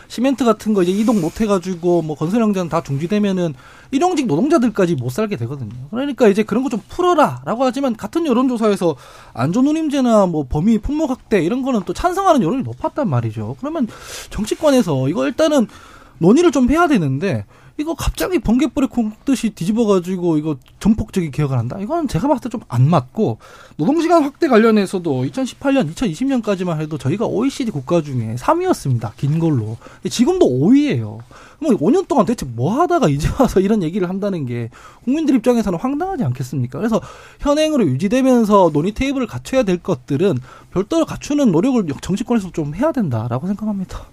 시멘트 같은 거 이제 이동 못 해가지고 뭐 건설 현장 다 중지되면은 일용직 노동자들까지 못 살게 되거든요. 그러니까 이제 그런 거 좀 풀어라라고 하지만 같은 여론조사에서 안전운임제나 뭐 범위 품목 확대 이런 거는 또 찬성하는 여론이 높았단 말이죠. 그러면 정치권에서 이거 일단은 논의를 좀 해야 되는데 이거 갑자기 번개불에 콩듯이 뒤집어가지고 이거 전폭적인 개혁을 한다? 이거는 제가 봤을 때 좀 안 맞고 노동시간 확대 관련해서도 2018년, 2020년까지만 해도 저희가 OECD 국가 중에 3위였습니다. 긴 걸로. 근데 지금도 5위예요. 뭐 5년 동안 대체 뭐 하다가 이제 와서 이런 얘기를 한다는 게 국민들 입장에서는 황당하지 않겠습니까? 그래서 현행으로 유지되면서 논의 테이블을 갖춰야 될 것들은 별도로 갖추는 노력을 정치권에서 좀 해야 된다라고 생각합니다.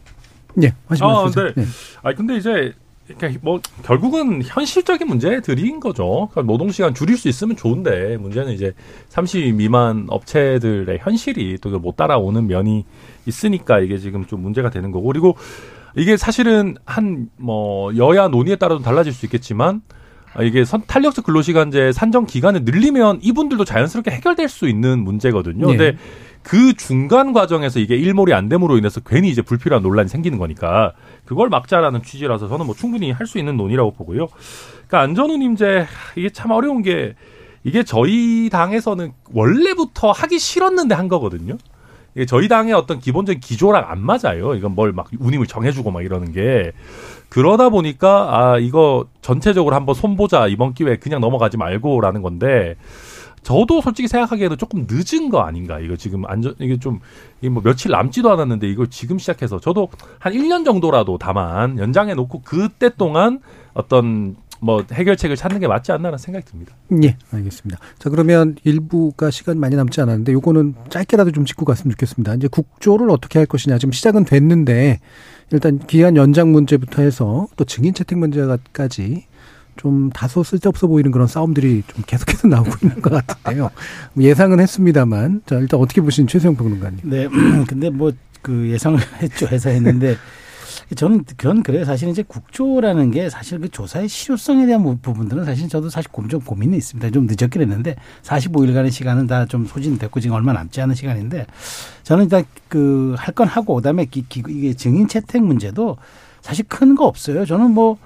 예, 하시 아, 말씀 네. 네. 아 근데 이제 그러니까 뭐 결국은 현실적인 문제들인 거죠. 그러니까 노동 시간 줄일 수 있으면 좋은데 문제는 이제 30 미만 업체들의 현실이 또 못 따라오는 면이 있으니까 이게 지금 좀 문제가 되는 거고 그리고 이게 사실은 한 뭐 여야 논의에 따라서 달라질 수 있겠지만 아, 이게 선, 탄력적 근로시간제 산정 기간을 늘리면 이분들도 자연스럽게 해결될 수 있는 문제거든요. 네. 근데 그 중간 과정에서 이게 일몰이 안 됨으로 인해서 괜히 이제 불필요한 논란이 생기는 거니까 그걸 막자라는 취지라서 저는 뭐 충분히 할 수 있는 논의라고 보고요. 그러니까 안전운임제 이게 참 어려운 게 이게 저희 당에서는 원래부터 하기 싫었는데 한 거거든요. 이게 저희 당의 어떤 기본적인 기조랑 안 맞아요. 이건 뭘 막 운임을 정해주고 막 이러는 게 그러다 보니까 아 이거 전체적으로 한번 손보자 이번 기회에 그냥 넘어가지 말고라는 건데 저도 솔직히 생각하기에는 조금 늦은 거 아닌가. 이거 지금 안전 이게 좀 이게 뭐 며칠 남지도 않았는데 이걸 지금 시작해서 저도 한 1년 정도라도 다만 연장해 놓고 그때 동안 어떤 뭐 해결책을 찾는 게 맞지 않나라는 생각이 듭니다. 예, 알겠습니다. 자, 그러면 일부가 시간 많이 남지 않았는데 요거는 짧게라도 좀 짚고 갔으면 좋겠습니다. 이제 국조를 어떻게 할 것이냐. 지금 시작은 됐는데 일단 기한 연장 문제부터 해서 또 증인 채택 문제까지 좀 다소 쓸데없어 보이는 그런 싸움들이 좀 계속해서 나오고 있는 것 같은데요. 예상은 했습니다만 자, 일단 어떻게 보시는 최수영 평론가님. 네. 근데 뭐 그 예상을 했죠. 해서 했는데 저는 그건 그래요. 사실 이제 국조라는 게 사실 그 조사의 실효성에 대한 부- 부분들은 사실 저도 사실 고- 좀 고민이 있습니다. 좀 늦었긴 했는데 45일간의 시간은 다 좀 소진됐고 지금 얼마 남지 않은 시간인데 저는 일단 그 할 건 하고 그다음에 기, 기, 이게 증인 채택 문제도 사실 큰 거 없어요. 저는 뭐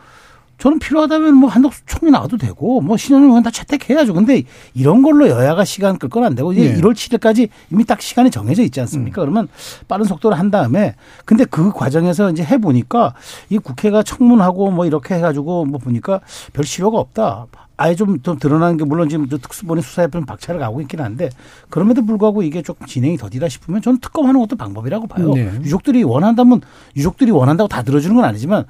저는 필요하다면 뭐 한덕수 총리 나와도 되고 뭐 신현웅 다 채택해야죠. 근데 이런 걸로 여야가 시간 끌 건 안 되고 이제 네. 1월 7일까지 이미 딱 시간이 정해져 있지 않습니까? 그러면 빠른 속도로 한 다음에 근데 그 과정에서 이제 해 보니까 이 국회가 청문하고 뭐 이렇게 해가지고 뭐 보니까 별 실효가 없다. 아예 좀, 좀 드러나는 게 물론 지금 특수본의 수사협회는 박차를 가고 있긴 한데 그럼에도 불구하고 이게 조금 진행이 더디다 싶으면 저는 특검하는 것도 방법이라고 봐요. 네. 유족들이 원한다면 유족들이 원한다고 다 들어주는 건 아니지만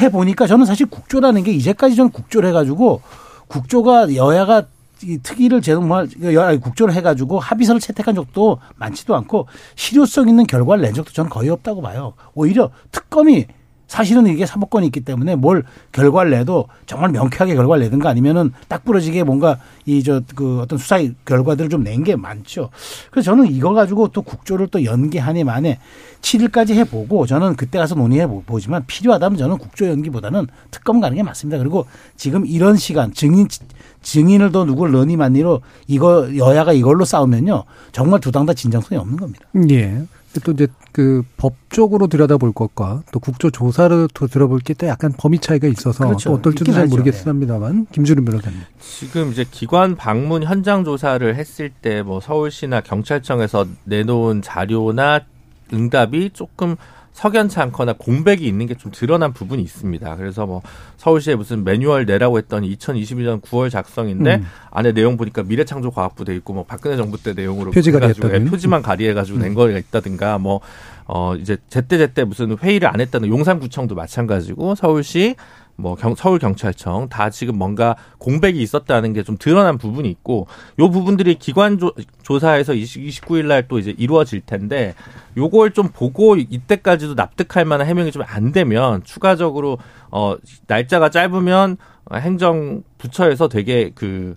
해 보니까 저는 사실 국조라는 게 이제까지 저는 국조를 해가지고 국조가 여야가 이 특위를 제정말 여야 국조를 해가지고 합의서를 채택한 적도 많지도 않고 실효성 있는 결과를 낸 적도 저는 거의 없다고 봐요. 오히려 특검이 사실은 이게 사법권이 있기 때문에 뭘 결과를 내도 정말 명쾌하게 결과를 내든가 아니면은 딱 부러지게 뭔가 이 저 그 어떤 수사의 결과들을 좀 낸 게 많죠. 그래서 저는 이거 가지고 또 국조를 또 연기하니 만에 7일까지 해보고 저는 그때 가서 논의해 보지만 필요하다면 저는 국조 연기보다는 특검 가는 게 맞습니다. 그리고 지금 이런 시간 증인 증인을 더 누굴 넣니 만니로 이거 여야가 이걸로 싸우면요 정말 두 당 다 진정성이 없는 겁니다. 예. 또 이제 그 법적으로 들여다볼 것과 또 국조조사를 또 들어볼 게 또 약간 범위 차이가 있어서 그렇죠. 또 어떨지도 잘. 모르겠습니다만 김주름 변호사님. 지금 이제 기관 방문 현장 조사를 했을 때 뭐 서울시나 경찰청에서 내놓은 자료나 응답이 조금 석연치 않거나 공백이 있는 게 좀 드러난 부분이 있습니다. 그래서 뭐 서울시에 무슨 매뉴얼 내라고 했더니 2022년 9월 작성인데 음. 안에 내용 보니까 미래창조과학부 돼 있고 뭐 박근혜 정부 때 내용으로 표지가 해가지고 됐다든. 예, 표지만 가리해가지고 낸 거가 있다든가 뭐 어 이제 제때 제때 무슨 회의를 안 했다는 용산구청도 마찬가지고 서울시 뭐 경, 서울 경찰청 다 지금 뭔가 공백이 있었다는 게 좀 드러난 부분이 있고 요 부분들이 기관 조, 조사에서 20, 29일 날 또 이제 이루어질 텐데 요걸 좀 보고 이때까지도 납득할 만한 해명이 좀 안 되면 추가적으로 어 날짜가 짧으면 행정 부처에서 되게 그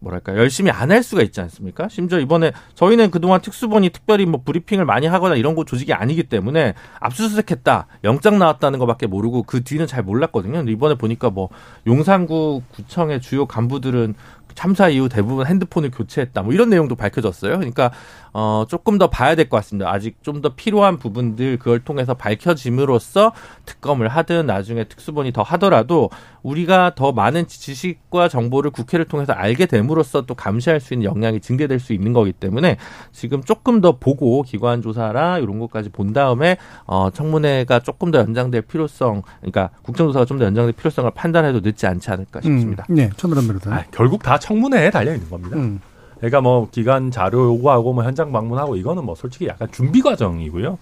뭐랄까 열심히 안 할 수가 있지 않습니까? 심지어 이번에 저희는 그동안 특수본이 특별히 뭐 브리핑을 많이 하거나 이런 거 조직이 아니기 때문에 압수수색했다, 영장 나왔다는 것밖에 모르고 그 뒤는 잘 몰랐거든요. 근데 이번에 보니까 뭐 용산구 구청의 주요 간부들은 참사 이후 대부분 핸드폰을 교체했다, 뭐 이런 내용도 밝혀졌어요. 그러니까 어 조금 더 봐야 될 것 같습니다. 아직 좀 더 필요한 부분들 그걸 통해서 밝혀짐으로써 특검을 하든 나중에 특수본이 더 하더라도 우리가 더 많은 지식과 정보를 국회를 통해서 알게 됨으로써 또 감시할 수 있는 역량이 증대될 수 있는 거기 때문에 지금 조금 더 보고 기관 조사라 이런 것까지 본 다음에 어 청문회가 조금 더 연장될 필요성, 그러니까 국정조사가 좀 더 연장될 필요성을 판단해도 늦지 않지 않을까 싶습니다. 음, 네, 천드란 변호사님. 아, 결국 다 청문회에 달려 있는 겁니다. 음. 그러니까 뭐 기관 자료 요구하고 뭐 현장 방문하고 이거는 뭐 솔직히 약간 준비 과정이고요.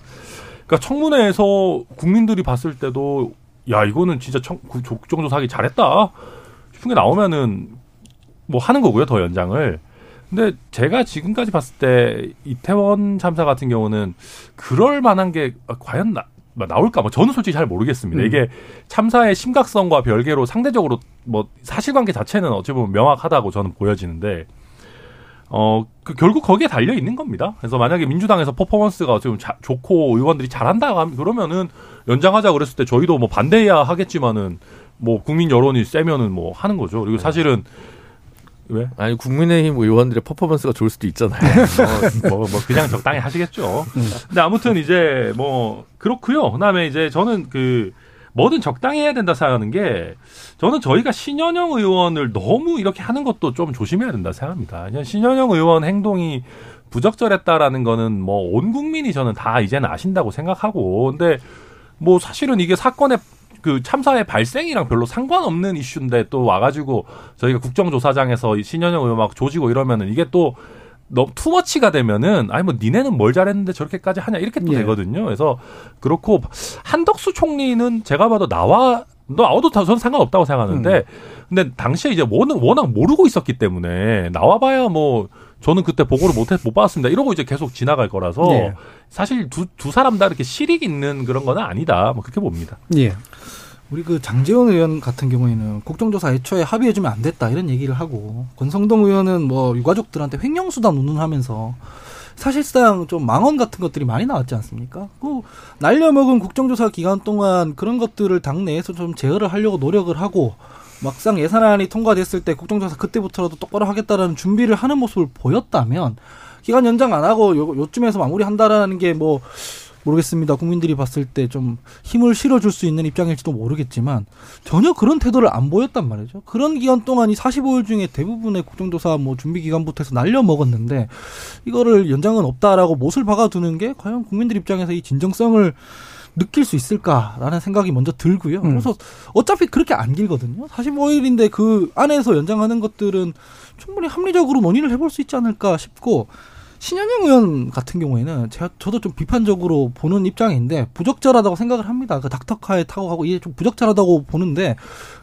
그러니까 청문회에서 국민들이 봤을 때도 야 이거는 진짜 청, 구- 국정조사하기 잘했다 싶은 게 나오면은 뭐 하는 거고요 더 연장을. 근데 제가 지금까지 봤을 때 이태원 참사 같은 경우는 그럴 만한 게 과연 나, 뭐 나올까? 뭐 저는 솔직히 잘 모르겠습니다. 음. 이게 참사의 심각성과 별개로 상대적으로 뭐 사실관계 자체는 어찌 보면 명확하다고 저는 보여지는데 어, 그 결국 거기에 달려 있는 겁니다. 그래서 만약에 민주당에서 퍼포먼스가 좀 자- 좋고 의원들이 잘한다 하면 그러면은 연장하자 그랬을 때 저희도 뭐 반대해야 하겠지만은 뭐 국민 여론이 세면은 뭐 하는 거죠. 그리고 사실은 왜? 아니 국민의힘 의원들의 퍼포먼스가 좋을 수도 있잖아요. 뭐, 뭐, 뭐 그냥 적당히 하시겠죠. 근데 아무튼 이제 뭐 그렇고요. 그다음에 이제 저는 그 뭐든 적당히 해야 된다 생각하는 게 저는 저희가 신현영 의원을 너무 이렇게 하는 것도 좀 조심해야 된다 생각합니다. 그냥 신현영 의원 행동이 부적절했다라는 거는 뭐 온 국민이 저는 다 이제는 아신다고 생각하고 근데 뭐 사실은 이게 사건의 그 참사의 발생이랑 별로 상관없는 이슈인데 또 와가지고 저희가 국정조사장에서 이 신현영 의원 막 조지고 이러면은 이게 또 너무 투머치가 되면은 아니 뭐 니네는 뭘 잘했는데 저렇게까지 하냐 이렇게 또 예. 되거든요. 그래서 그렇고 한덕수 총리는 제가 봐도 나와 나와도 다 저는 상관없다고 생각하는데 근데 당시에 이제 워낙, 워낙 모르고 있었기 때문에 나와봐야 뭐 저는 그때 보고를 못해 못 받았습니다. 이러고 이제 계속 지나갈 거라서 예. 사실 두 두 사람 다 이렇게 실익 있는 그런 거는 아니다. 뭐 그렇게 봅니다. 예. 우리 그 장재원 의원 같은 경우에는 국정조사 애초에 합의해주면 안 됐다 이런 얘기를 하고 권성동 의원은 뭐 유가족들한테 횡령수단 운운하면서 사실상 좀 망언 같은 것들이 많이 나왔지 않습니까? 그 날려먹은 국정조사 기간 동안 그런 것들을 당내에서 좀 제어를 하려고 노력을 하고 막상 예산안이 통과됐을 때 국정조사 그때부터라도 똑바로 하겠다라는 준비를 하는 모습을 보였다면 기간 연장 안 하고 요, 요쯤에서 마무리한다라는 게 뭐 모르겠습니다. 국민들이 봤을 때 좀 힘을 실어줄 수 있는 입장일지도 모르겠지만 전혀 그런 태도를 안 보였단 말이죠. 그런 기간 동안 이 45일 중에 대부분의 국정조사 뭐 준비 기간부터 해서 날려 먹었는데 이거를 연장은 없다라고 못을 박아두는 게 과연 국민들 입장에서 이 진정성을 느낄 수 있을까라는 생각이 먼저 들고요. 음. 그래서 어차피 그렇게 안 길거든요. 45일인데 그 안에서 연장하는 것들은 충분히 합리적으로 논의를 해볼 수 있지 않을까 싶고 신현영 의원 같은 경우에는 제가 저도 좀 비판적으로 보는 입장인데 부적절하다고 생각을 합니다. 그 닥터카에 타고 가고 이게 좀 부적절하다고 보는데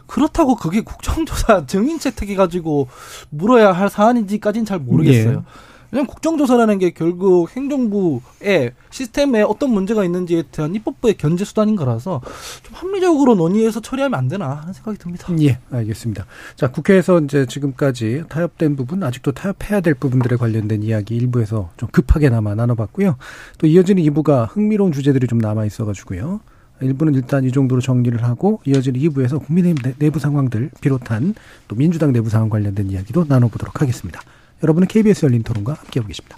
그렇다고 그게 국정조사 증인 채택해 가지고 물어야 할 사안인지까지는 잘 모르겠어요. 왜냐하면 국정조사라는 게 결국 행정부의 시스템에 어떤 문제가 있는지에 대한 입법부의 견제 수단인 거라서 좀 합리적으로 논의해서 처리하면 안 되나 하는 생각이 듭니다. 예, 알겠습니다. 자, 국회에서 이제 지금까지 타협된 부분, 아직도 타협해야 될 부분들에 관련된 이야기 일부에서 좀 급하게나마 나눠봤고요. 또 이어지는 2부가 흥미로운 주제들이 좀 남아 있어가지고요. 1부는 일단 이 정도로 정리를 하고 이어지는 2부에서 국민의힘 내부 상황들 비롯한 또 민주당 내부 상황 관련된 이야기도 나눠보도록 하겠습니다. 여러분은 KBS 열린 토론과 함께하고 계십니다.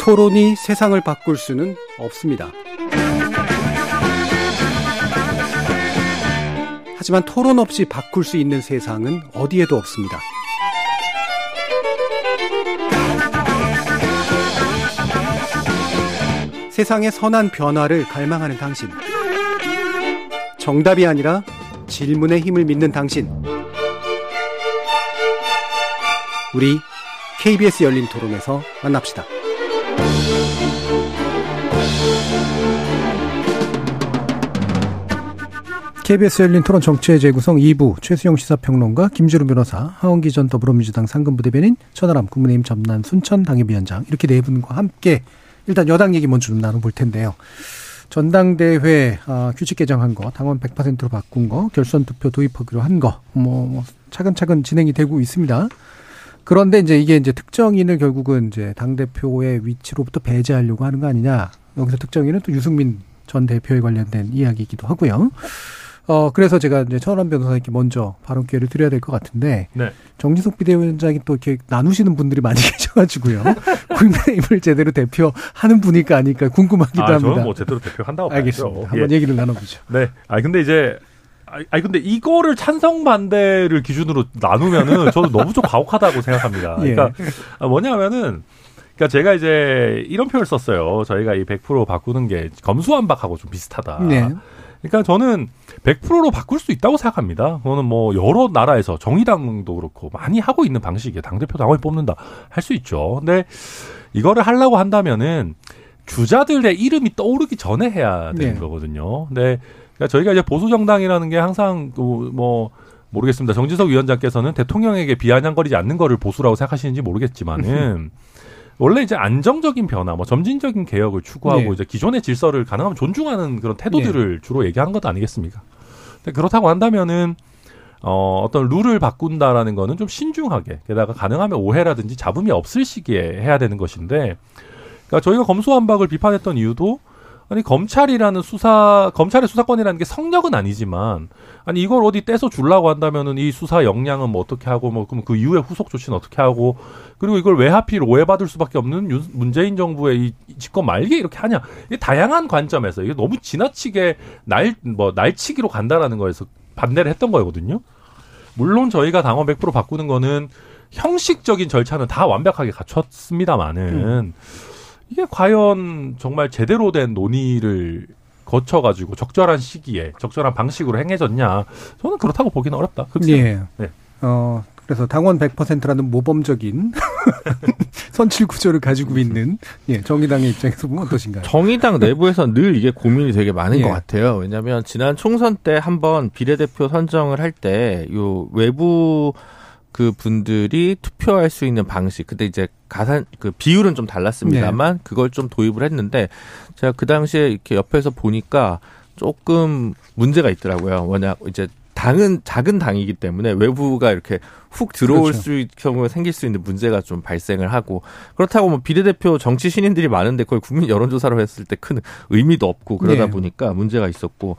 토론이 세상을 바꿀 수는 없습니다. 하지만 토론 없이 바꿀 수 있는 세상은 어디에도 없습니다. 세상의 선한 변화를 갈망하는 당신. 정답이 아니라 질문의 힘을 믿는 당신. 우리 KBS 열린 토론에서 만납시다. KBS 열린 토론 정치의 재구성 2부 최수영 시사평론가 김주루 변호사 하원기 전 더불어민주당 상근부대변인 천하람 국민의힘 전남 순천 당협위원장 이렇게 네 분과 함께 일단 여당 얘기 먼저 좀 나눠볼 텐데요. 전당대회 어, 규칙 개정한 거, 당원 100%로 바꾼 거, 결선 투표 도입하기로 한 거, 뭐, 뭐 차근차근 진행이 되고 있습니다. 그런데 이제 이게 이제 특정인을 결국은 이제 당 대표의 위치로부터 배제하려고 하는 거 아니냐. 여기서 특정인은 또 유승민 전 대표에 관련된 이야기이기도 하고요. 어, 그래서 제가 이제 천원 변호사님께 먼저 발언 기회를 드려야 될 것 같은데. 네. 정지석 비대위원장이 또 이렇게 나누시는 분들이 많이 계셔가지고요. 국민의힘을 제대로 대표하는 분일까 아닐까 궁금하기도 아, 합니다. 저는 뭐 제대로 대표한다고 알겠습니다. 봐야죠. 한번 예. 얘기를 나눠보죠. 네. 아니 근데 이제 아니 근데 이거를 찬성 반대를 기준으로 나누면은 저는 너무 좀 가혹하다고 생각합니다. 예. 그러니까 아, 뭐냐면은 그러니까 제가 이제 이런 표현을 썼어요. 저희가 이 100% 바꾸는 게 검수완박하고 좀 비슷하다. 네. 그러니까 저는 100%로 바꿀 수 있다고 생각합니다. 그거는 뭐 여러 나라에서 정의당도 그렇고 많이 하고 있는 방식이에요. 당대표 당원이 뽑는다. 할 수 있죠. 근데 이거를 하려고 한다면은 주자들의 이름이 떠오르기 전에 해야 되는 네. 거거든요. 근데 그러니까 저희가 이제 보수 정당이라는 게 항상 그뭐 모르겠습니다. 정진석 위원장께서는 대통령에게 비아냥거리지 않는 거를 보수라고 생각하시는지 모르겠지만은 원래 이제 안정적인 변화, 뭐 점진적인 개혁을 추구하고 네. 이제 기존의 질서를 가능하면 존중하는 그런 태도들을 주로 얘기하는 것 아니겠습니까? 그렇다고 한다면은 어, 어떤 룰을 바꾼다라는 거는 좀 신중하게, 게다가 가능하면 오해라든지 잡음이 없을 시기에 해야 되는 것인데, 그러니까 저희가 검수완박을 비판했던 이유도 아니 검찰이라는 수사 검찰의 수사권이라는 게 성력은 아니지만 아니 이걸 어디 떼서 주려고 한다면은 이 수사 역량은 뭐 어떻게 하고 뭐 그럼 그 이후에 후속 조치는 어떻게 하고 그리고 이걸 왜 하필 오해받을 수밖에 없는 윤- 문재인 정부의 이 집권 말기에 이렇게 하냐. 이게 다양한 관점에서 이게 너무 지나치게 날 뭐 날치기로 간다라는 거에서 반대를 했던 거거든요. 물론 저희가 당원 100% 바꾸는 거는 형식적인 절차는 다 완벽하게 갖췄습니다만은 이게 과연 정말 제대로 된 논의를 거쳐가지고 적절한 시기에 적절한 방식으로 행해졌냐 저는 그렇다고 보기는 어렵다. 예. 네. 어, 그래서 당원 100%라는 모범적인 선출 구조를 가지고 있는 예, 정의당의 입장에서 보면 어떠신가요? 정의당 내부에서 늘 이게 고민이 되게 많은 예. 것 같아요. 왜냐하면 지난 총선 때 한번 비례대표 선정을 할 때 요 외부 그 분들이 투표할 수 있는 방식, 근데 이제 가산 그 비율은 좀 달랐습니다만 그걸 좀 도입을 했는데 제가 그 당시에 이렇게 옆에서 보니까 조금 문제가 있더라고요. 뭐냐 이제 당은 작은 당이기 때문에 외부가 이렇게 훅 들어올 그렇죠. 수 있, 경우에 생길 수 있는 문제가 좀 발생을 하고 그렇다고 뭐 비례대표 정치 신인들이 많은데 그걸 국민 여론조사로 했을 때 큰 의미도 없고 그러다 네. 보니까 문제가 있었고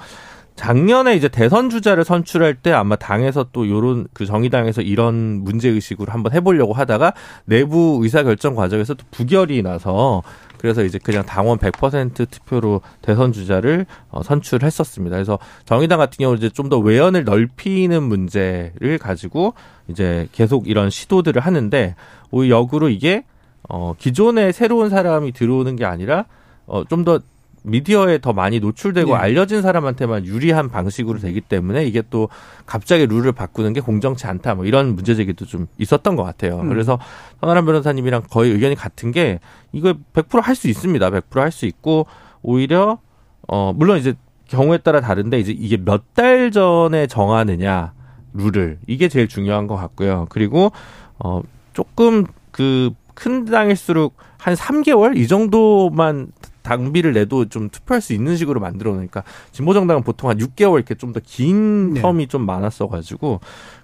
작년에 이제 대선 주자를 선출할 때 아마 당에서 또 요런 그 정의당에서 이런 문제 의식으로 한번 해보려고 하다가 내부 의사 결정 과정에서 또 부결이 나서 그래서 이제 그냥 당원 100% 투표로 대선 주자를 어, 선출했었습니다. 그래서 정의당 같은 경우 이제 좀 더 외연을 넓히는 문제를 가지고 이제 계속 이런 시도들을 하는데 오히려 역으로 이게 어 기존에 새로운 사람이 들어오는 게 아니라 어 좀 더 미디어에 더 많이 노출되고 네. 알려진 사람한테만 유리한 방식으로 되기 때문에 이게 또 갑자기 룰을 바꾸는 게 공정치 않다 뭐 이런 문제 제기도 좀 있었던 것 같아요. 음. 그래서 선아람 변호사님이랑 거의 의견이 같은 게 이거 100%할 수 있습니다. 100%할 수 있고 오히려 어 물론 이제 경우에 따라 다른데 이제 이게 몇 달 전에 정하느냐 룰을 이게 제일 중요한 것 같고요. 그리고 어 조금 그큰 당일수록 한 3개월 이 정도만 당비를 내도 좀 투표할 수 있는 식으로 만들어 놓으니까 진보 정당은 보통 한 6개월 이렇게 좀 더긴 네. 텀이 좀 많았어 가지고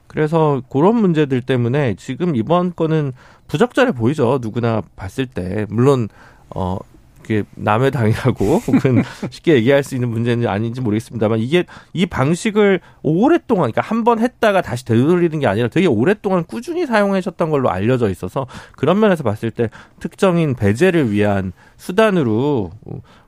그래서 그런 문제들 때문에 지금 이번 거는 부적절해 보이죠. 누구나 봤을 때. 물론 어 그게 남의 당이라고 혹은 쉽게 얘기할 수 있는 문제는 아닌지 모르겠습니다만 이게 이 방식을 오랫동안 그러니까 한 번 했다가 다시 되돌리는 게 아니라 되게 오랫동안 꾸준히 사용하셨던 걸로 알려져 있어서 그런 면에서 봤을 때 특정인 배제를 위한 수단으로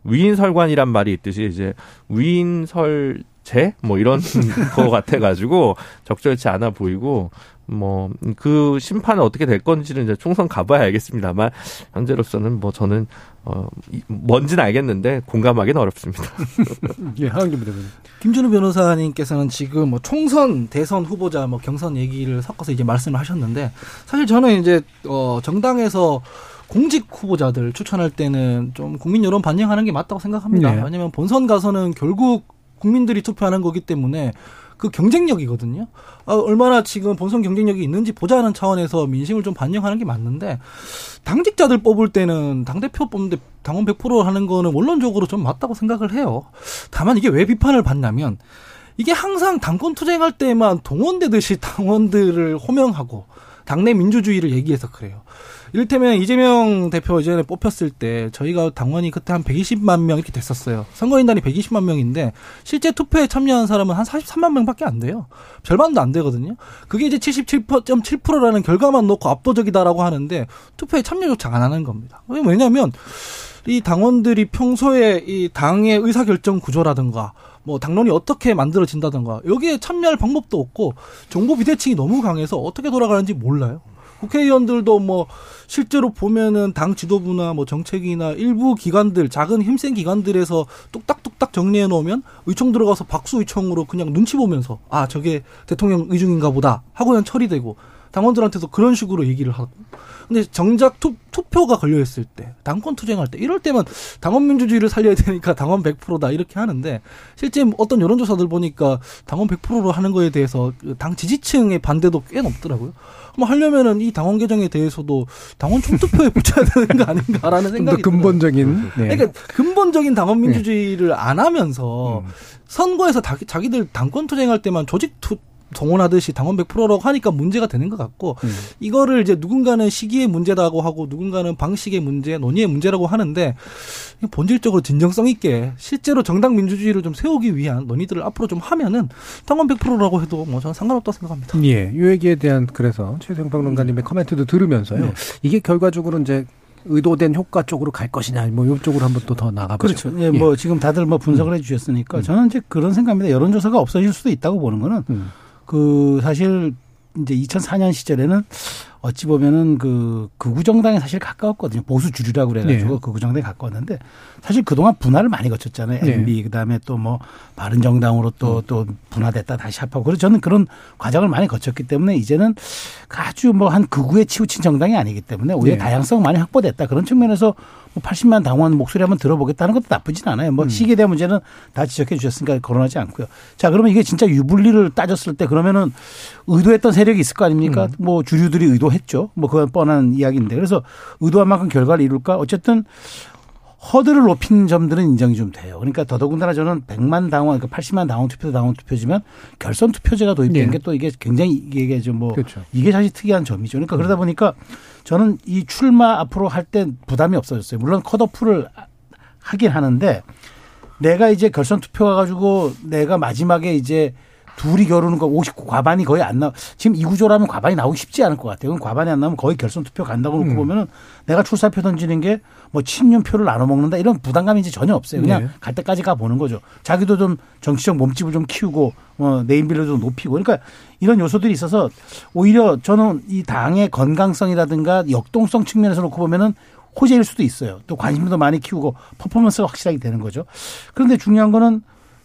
위인설관이란 말이 있듯이 이제 위인설 제? 뭐 이런 거 같아 가지고 적절치 않아 보이고 뭐 그 심판은 어떻게 될 건지는 이제 총선 가봐야 알겠습니다만 현재로서는 뭐 저는 어 이- 뭔지는 알겠는데 공감하기는 어렵습니다. 예, 하은기 부대변인. 김준우 변호사님께서는 지금 뭐 총선, 대선 후보자, 뭐 경선 얘기를 섞어서 이제 말씀을 하셨는데 사실 저는 이제 어 정당에서 공직 후보자들 추천할 때는 좀 국민 여론 반영하는 게 맞다고 생각합니다. 네. 왜냐하면 본선 가서는 결국 국민들이 투표하는 거기 때문에 그 경쟁력이거든요. 아, 얼마나 지금 본선 경쟁력이 있는지 보자는 차원에서 민심을 좀 반영하는 게 맞는데 당직자들 뽑을 때는 당 대표 뽑는데 당원 100% 하는 거는 원론적으로 좀 맞다고 생각을 해요. 다만 이게 왜 비판을 받냐면 이게 항상 당권 투쟁할 때만 동원되듯이 당원들을 호명하고 당내 민주주의를 얘기해서 그래요. 이를테면 이재명 대표 이전에 뽑혔을 때 저희가 당원이 그때 한 120만 명 이렇게 됐었어요. 선거인단이 120만 명인데 실제 투표에 참여한 사람은 한 43만 명밖에 안 돼요. 절반도 안 되거든요. 그게 이제 77.7%라는 결과만 놓고 압도적이다라고 하는데 투표에 참여조차 안 하는 겁니다. 왜냐하면 이 당원들이 평소에 이 당의 의사결정 구조라든가 뭐 당론이 어떻게 만들어진다든가 여기에 참여할 방법도 없고 정보 비대칭이 너무 강해서 어떻게 돌아가는지 몰라요. 국회의원들도 뭐 실제로 보면은 당 지도부나 뭐 정책이나 일부 기관들 작은 힘센 기관들에서 뚝딱뚝딱 정리해 놓으면 의총 들어가서 박수 의총으로 그냥 눈치 보면서 아 저게 대통령 의중인가 보다 하고 그냥 처리되고 당원들한테도 그런 식으로 얘기를 하고 근데 정작 투, 투표가 걸려 있을 때 당권 투쟁할 때 이럴 때만 당원 민주주의를 살려야 되니까 당원 100%다 이렇게 하는데 실제 어떤 여론조사들 보니까 당원 100%로 하는 거에 대해서 그당 지지층의 반대도 꽤 높더라고요. 뭐 하려면은 이 당원 개정에 대해서도 당원 총투표에 붙여야 되는 거 아닌가라는 좀더 생각이 들어요. 근본적인. 네. 그러니까 근본적인 당원 민주주의를 안 하면서 음. 선거에서 다, 자기들 당권 투쟁할 때만 조직 투 동원하듯이 당원 100%라고 하니까 문제가 되는 것 같고 음. 이거를 이제 누군가는 시기의 문제다고 하고 누군가는 방식의 문제, 논의의 문제라고 하는데 본질적으로 진정성 있게 실제로 정당 민주주의를 좀 세우기 위한 논의들을 앞으로 좀 하면은 당원 100%라고 해도 뭐 저는 상관없다고 생각합니다. 예, 이 얘기에 대한 그래서 최생 평론가님의 코멘트도 들으면서요. 네. 이게 결과적으로 이제 의도된 효과 쪽으로 갈 것이냐, 뭐 이쪽으로 한번 또 더 나가보죠. 그렇죠. 예, 뭐 지금 다들 뭐 분석을 해주셨으니까 저는 이제 그런 생각입니다. 여론조사가 없어질 수도 있다고 보는 거는 음. 그 사실 이제 2004년 시절에는 어찌 보면은 그 극우 정당에 사실 가까웠거든요. 보수 주류라고 그래가지고 네. 극우 정당에 가까웠는데 사실 그동안 분할을 많이 거쳤잖아요. 네. MB 그다음에 또 뭐 바른 정당으로 또또 분화됐다 다시 합하고 그래서 저는 그런 과정을 많이 거쳤기 때문에 이제는 아주 뭐 한 극우에 치우친 정당이 아니기 때문에 오히려 네. 다양성 많이 확보됐다 그런 측면에서 뭐 80만 당원 목소리 한번 들어보겠다는 것도 나쁘진 않아요. 뭐 시기에 대한 문제는 다 지적해 주셨으니까 거론하지 않고요. 자 그러면 이게 진짜 유불리를 따졌을 때 그러면은 의도했던 세력이 있을 거 아닙니까? 뭐 주류들이 의도했 죠. 뭐 그건 뻔한 이야기인데 그래서 의도한 만큼 결과를 이룰까? 어쨌든 허들을 높인 점들은 인정이 좀 돼요. 그러니까 더더군다나 저는 100만 당원, 그러니까 80만 당원 투표 당원 투표지만 결선 투표제가 도입된 네. 게또 이게 굉장히 이게 좀뭐 그렇죠. 이게 사실 특이한 점이죠. 그러니까 그러다 보니까 저는 이 출마 앞으로 할 때 부담이 없어졌어요. 물론 컷오프를 하긴 하는데 내가 이제 결선 투표 가가지고 내가 마지막에 이제 둘이 겨루는 거 50, 과반이 거의 안 나, 지금 이 구조라면 과반이 나오기 쉽지 않을 것 같아요. 그럼 과반이 안 나오면 거의 결선 투표 간다고 놓고 음. 보면은 내가 출사표 던지는 게 뭐 친윤표를 나눠 먹는다 이런 부담감이 이제 전혀 없어요. 그냥 네. 갈 때까지 가 보는 거죠. 자기도 좀 정치적 몸집을 좀 키우고 어, 네임빌을 좀 높이고 그러니까 이런 요소들이 있어서 오히려 저는 이 당의 건강성이라든가 역동성 측면에서 놓고 보면은 호재일 수도 있어요. 또 관심도 많이 키우고 퍼포먼스가 확실하게 되는 거죠. 그런데 중요한 거는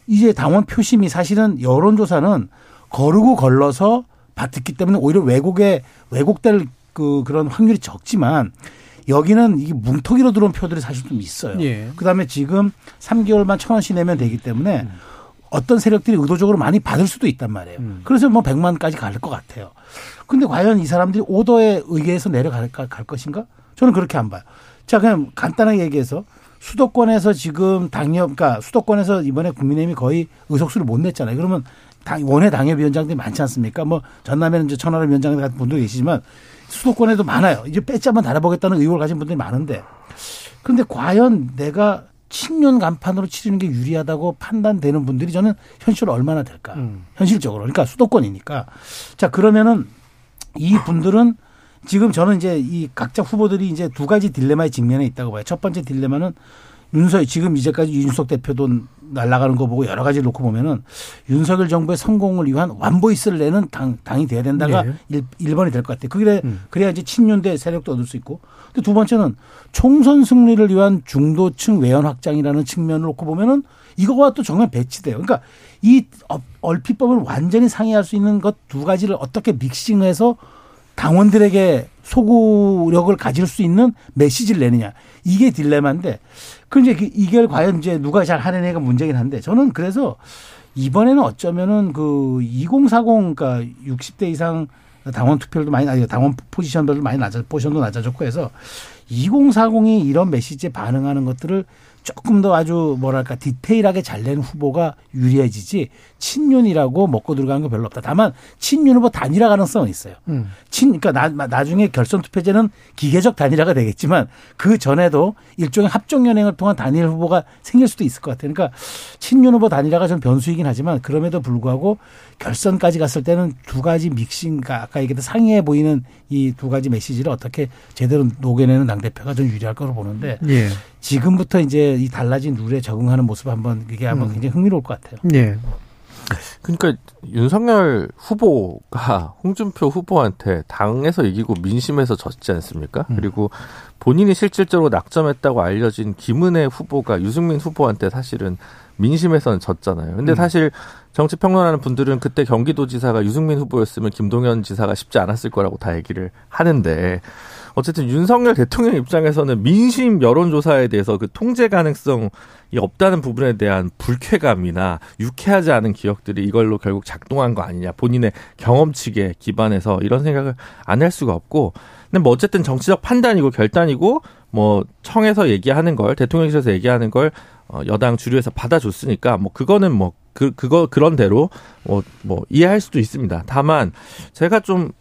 이제 당원 표심이 사실은 여론조사는 거르고 걸러서 받았기 때문에 오히려 왜곡에 왜곡될 그 그런 확률이 적지만 여기는 이게 뭉텅이로 들어온 표들이 사실 좀 있어요. 예. 그다음에 지금 3개월만 천 원씩 내면 되기 때문에 어떤 세력들이 의도적으로 많이 받을 수도 있단 말이에요. 그래서 뭐 100만까지 갈 것 같아요. 근데 과연 이 사람들이 오더에 의해서 내려갈 갈 것인가? 저는 그렇게 안 봐요. 자, 그냥 간단하게 얘기해서 수도권에서 지금 당협, 그러니까 수도권에서 이번에 국민의힘이 거의 의석수를 못 냈잖아요. 그러면 당, 원외 당협위원장들이 많지 않습니까? 뭐 전남에는 이제 천하람 위원장 같은 분도 계시지만 수도권에도 많아요. 이제 배짜만 달아보겠다는 의혹을 가진 분들이 많은데 그런데 과연 내가 친윤 간판으로 치르는 게 유리하다고 판단되는 분들이 저는 현실로 얼마나 될까? 현실적으로. 그러니까 수도권이니까. 자, 그러면은 이 분들은 지금 저는 이제 이 각자 후보들이 이제 두 가지 딜레마에 직면해 있다고 봐요. 첫 번째 딜레마는 윤석 지금 이제까지 이준석 대표도 날아가는 거 보고 여러 가지 놓고 보면은 윤석열 정부의 성공을 위한 완보이스를 내는 당, 당이 돼야 된다가 네. 일 1번이 될 것 같아요. 그게 그래야 이제 친윤대 세력도 얻을 수 있고. 근데 두 번째는 총선 승리를 위한 중도층 외연 확장이라는 측면을 놓고 보면은 이거와 또 정말 배치돼요. 그러니까 이 어- 얼핏 보면 완전히 상회할 수 있는 것 두 가지를 어떻게 믹싱해서 당원들에게 소구력을 가질 수 있는 메시지를 내느냐. 이게 딜레마인데, 그 이제 그 이걸 과연 이제 누가 잘 하느냐가 문제긴 한데, 저는 그래서 이번에는 어쩌면은 그 2040, 그러니까 60대 이상 당원 투표율도 많이, 아니, 당원 포지션별도 많이 낮아, 포지션도 낮아졌고 해서 2040이 이런 메시지에 반응하는 것들을 조금 더 아주 뭐랄까 디테일하게 잘 낸 후보가 유리해지지 친윤이라고 먹고 들어가는 거 별로 없다. 다만 친윤 후보 단일화 가능성은 있어요. 음. 친 그러니까 나, 나중에 결선 투표제는 기계적 단일화가 되겠지만 그 전에도 일종의 합종 연행을 통한 단일 후보가 생길 수도 있을 것 같아요. 그러니까 친윤 후보 단일화가 좀 변수이긴 하지만 그럼에도 불구하고 결선까지 갔을 때는 두 가지 믹싱 그러니까 아까 얘기했던 상이해 보이는 이 두 가지 메시지를 어떻게 제대로 녹여내는 당 대표가 좀 유리할 거로 보는데 예. 지금부터 이제 이 달라진 룰에 적응하는 모습 한번 이게 한번 음. 굉장히 흥미로울 것 같아요. 예. 그러니까 윤석열 후보가 홍준표 후보한테 당에서 이기고 민심에서 졌지 않습니까? 그리고 본인이 실질적으로 낙점했다고 알려진 김은혜 후보가 유승민 후보한테 사실은 민심에서는 졌잖아요. 근데 사실 정치 평론하는 분들은 그때 경기도지사가 유승민 후보였으면 김동연 지사가 쉽지 않았을 거라고 다 얘기를 하는데 어쨌든 윤석열 대통령 입장에서는 민심 여론조사에 대해서 그 통제 가능성이 없다는 부분에 대한 불쾌감이나 유쾌하지 않은 기억들이 이걸로 결국 작동한 거 아니냐. 본인의 경험치에 기반해서 이런 생각을 안 할 수가 없고. 근데 뭐 어쨌든 정치적 판단이고 결단이고 뭐 청에서 얘기하는 걸 대통령실에서 얘기하는 걸 어, 여당 주류에서 받아줬으니까 뭐 그거는 뭐 그 그거 그런 대로 뭐뭐 이해할 수도 있습니다. 다만 제가 좀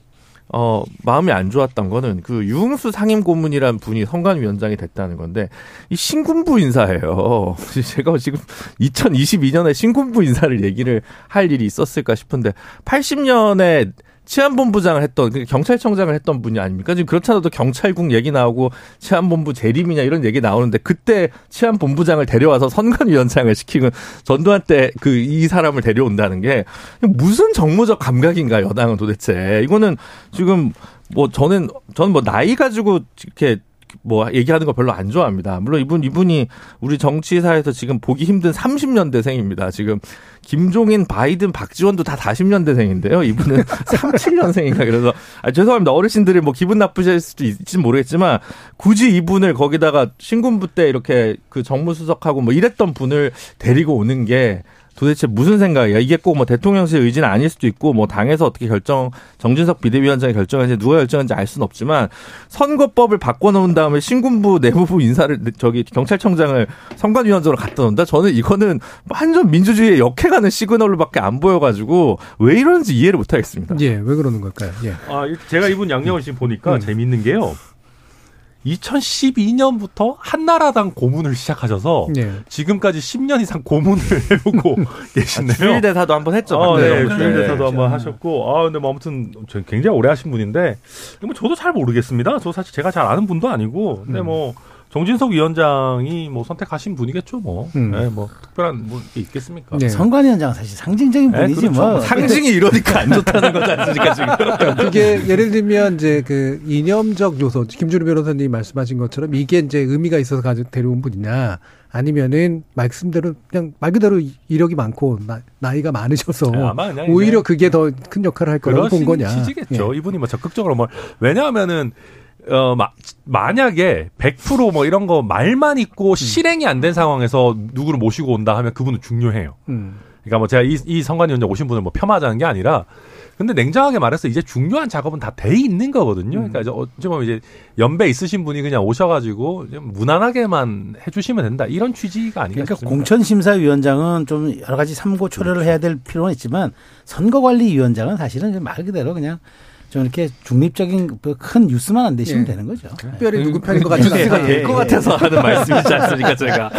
어, 마음이 안 좋았던 거는 그 유흥수 상임 고문이란 분이 선관위원장이 됐다는 건데 이 신군부 인사예요. 제가 지금 2022년에 신군부 인사를 얘기를 할 일이 있었을까 싶은데 80년에 치안본부장을 했던 그 경찰청장을 했던 분이 아닙니까? 지금 그렇잖아도 경찰국 얘기 나오고 치안본부 재림이냐 이런 얘기 나오는데 그때 치안본부장을 데려와서 선관위원장을 시키는 전두환 때 그 이 사람을 데려온다는 게 무슨 정무적 감각인가 여당은 도대체 이거는 지금 뭐 저는 저는 뭐 나이 가지고 이렇게 뭐 얘기하는 거 별로 안 좋아합니다. 물론 이분 이분이 우리 정치사에서 지금 보기 힘든 30년대생입니다. 지금 김종인, 바이든, 박지원도 다 40년대생인데요. 이분은 37년생인가 그래서 아, 죄송합니다. 어르신들이 뭐 기분 나쁘실 수도 있을지 모르겠지만 굳이 이분을 거기다가 신군부 때 이렇게 그 정무수석하고 뭐 이랬던 분을 데리고 오는 게 도대체 무슨 생각이야? 이게 꼭 뭐 대통령실 의지는 아닐 수도 있고 뭐 당에서 어떻게 결정 정진석 비대위원장이 결정하는지 누가 결정하는지 알 수는 없지만 선거법을 바꿔놓은 다음에 신군부 내부부 인사를 저기 경찰청장을 선관위원장으로 갖다 놓는다. 저는 이거는 완전 민주주의에 역해가는 시그널로밖에 안 보여가지고 왜 이러는지 이해를 못하겠습니다. 예, 왜 그러는 걸까요? 예. 아, 이- 제가 이분 양력을 지금 보니까 음. 재밌는 게요. 2012년부터 한나라당 고문을 시작하셔서 예. 지금까지 10년 이상 고문을 해오고 계시네요. 주일 대사도 한번 했죠. 어, 박근혜 네, 정부 때. 주일 대사도 한번 하셨고, 아, 근데 뭐 아무튼 저 굉장히 오래 하신 분인데, 뭐 저도 잘 모르겠습니다. 저 사실 제가 잘 아는 분도 아니고, 근데 뭐 정진석 위원장이 뭐 선택하신 분이겠죠, 뭐. 음. 네, 뭐 특별한 뭐게 있겠습니까? 네. 선관위원장은 사실 상징적인 네, 분이지 그렇죠. 뭐. 상징이 이러니까 안 좋다는 거지 않습니까 지금? 그게 예를 들면 이제 그 이념적 요소, 김준우 변호사님이 말씀하신 것처럼 이게 이제 의미가 있어서 가지고 데려온 분이냐, 아니면은 말씀대로 그냥 말 그대로 이력이 많고 나, 이가 많으셔서 네, 아마 그냥 오히려 그게 더 큰 역할을 할 거라고 본 거냐. 취지겠죠. 이분이 뭐 적극적으로 뭐 왜냐하면은 어 마, 만약에 100%뭐 이런 거 말만 있고 실행이 안 된 상황에서 누구를 모시고 온다 하면 그분은 중요해요. 예. 음. 그러니까 뭐 제가 이, 이 선관위원장 오신 분을 뭐 폄하하자는 게 아니라 근데 냉정하게 말해서 이제 중요한 작업은 다 돼 있는 거거든요. 그러니까 이제 어찌 보면 이제 연배 있으신 분이 그냥 오셔가지고 좀 무난하게만 해주시면 된다 이런 취지가 아닌가 그러니까 싶습니다. 공천심사위원장은 좀 여러 가지 참고 초려를 해야 될 필요는 있지만 선거관리위원장은 사실은 말 그대로 그냥 좀 이렇게 중립적인 그큰 뉴스만 안 되시면 예. 되는 거죠. 특별히 누구 편인 것 예, 않아요. 예, 예. 것 같아서 하는 말씀이지 않습니까, 제가.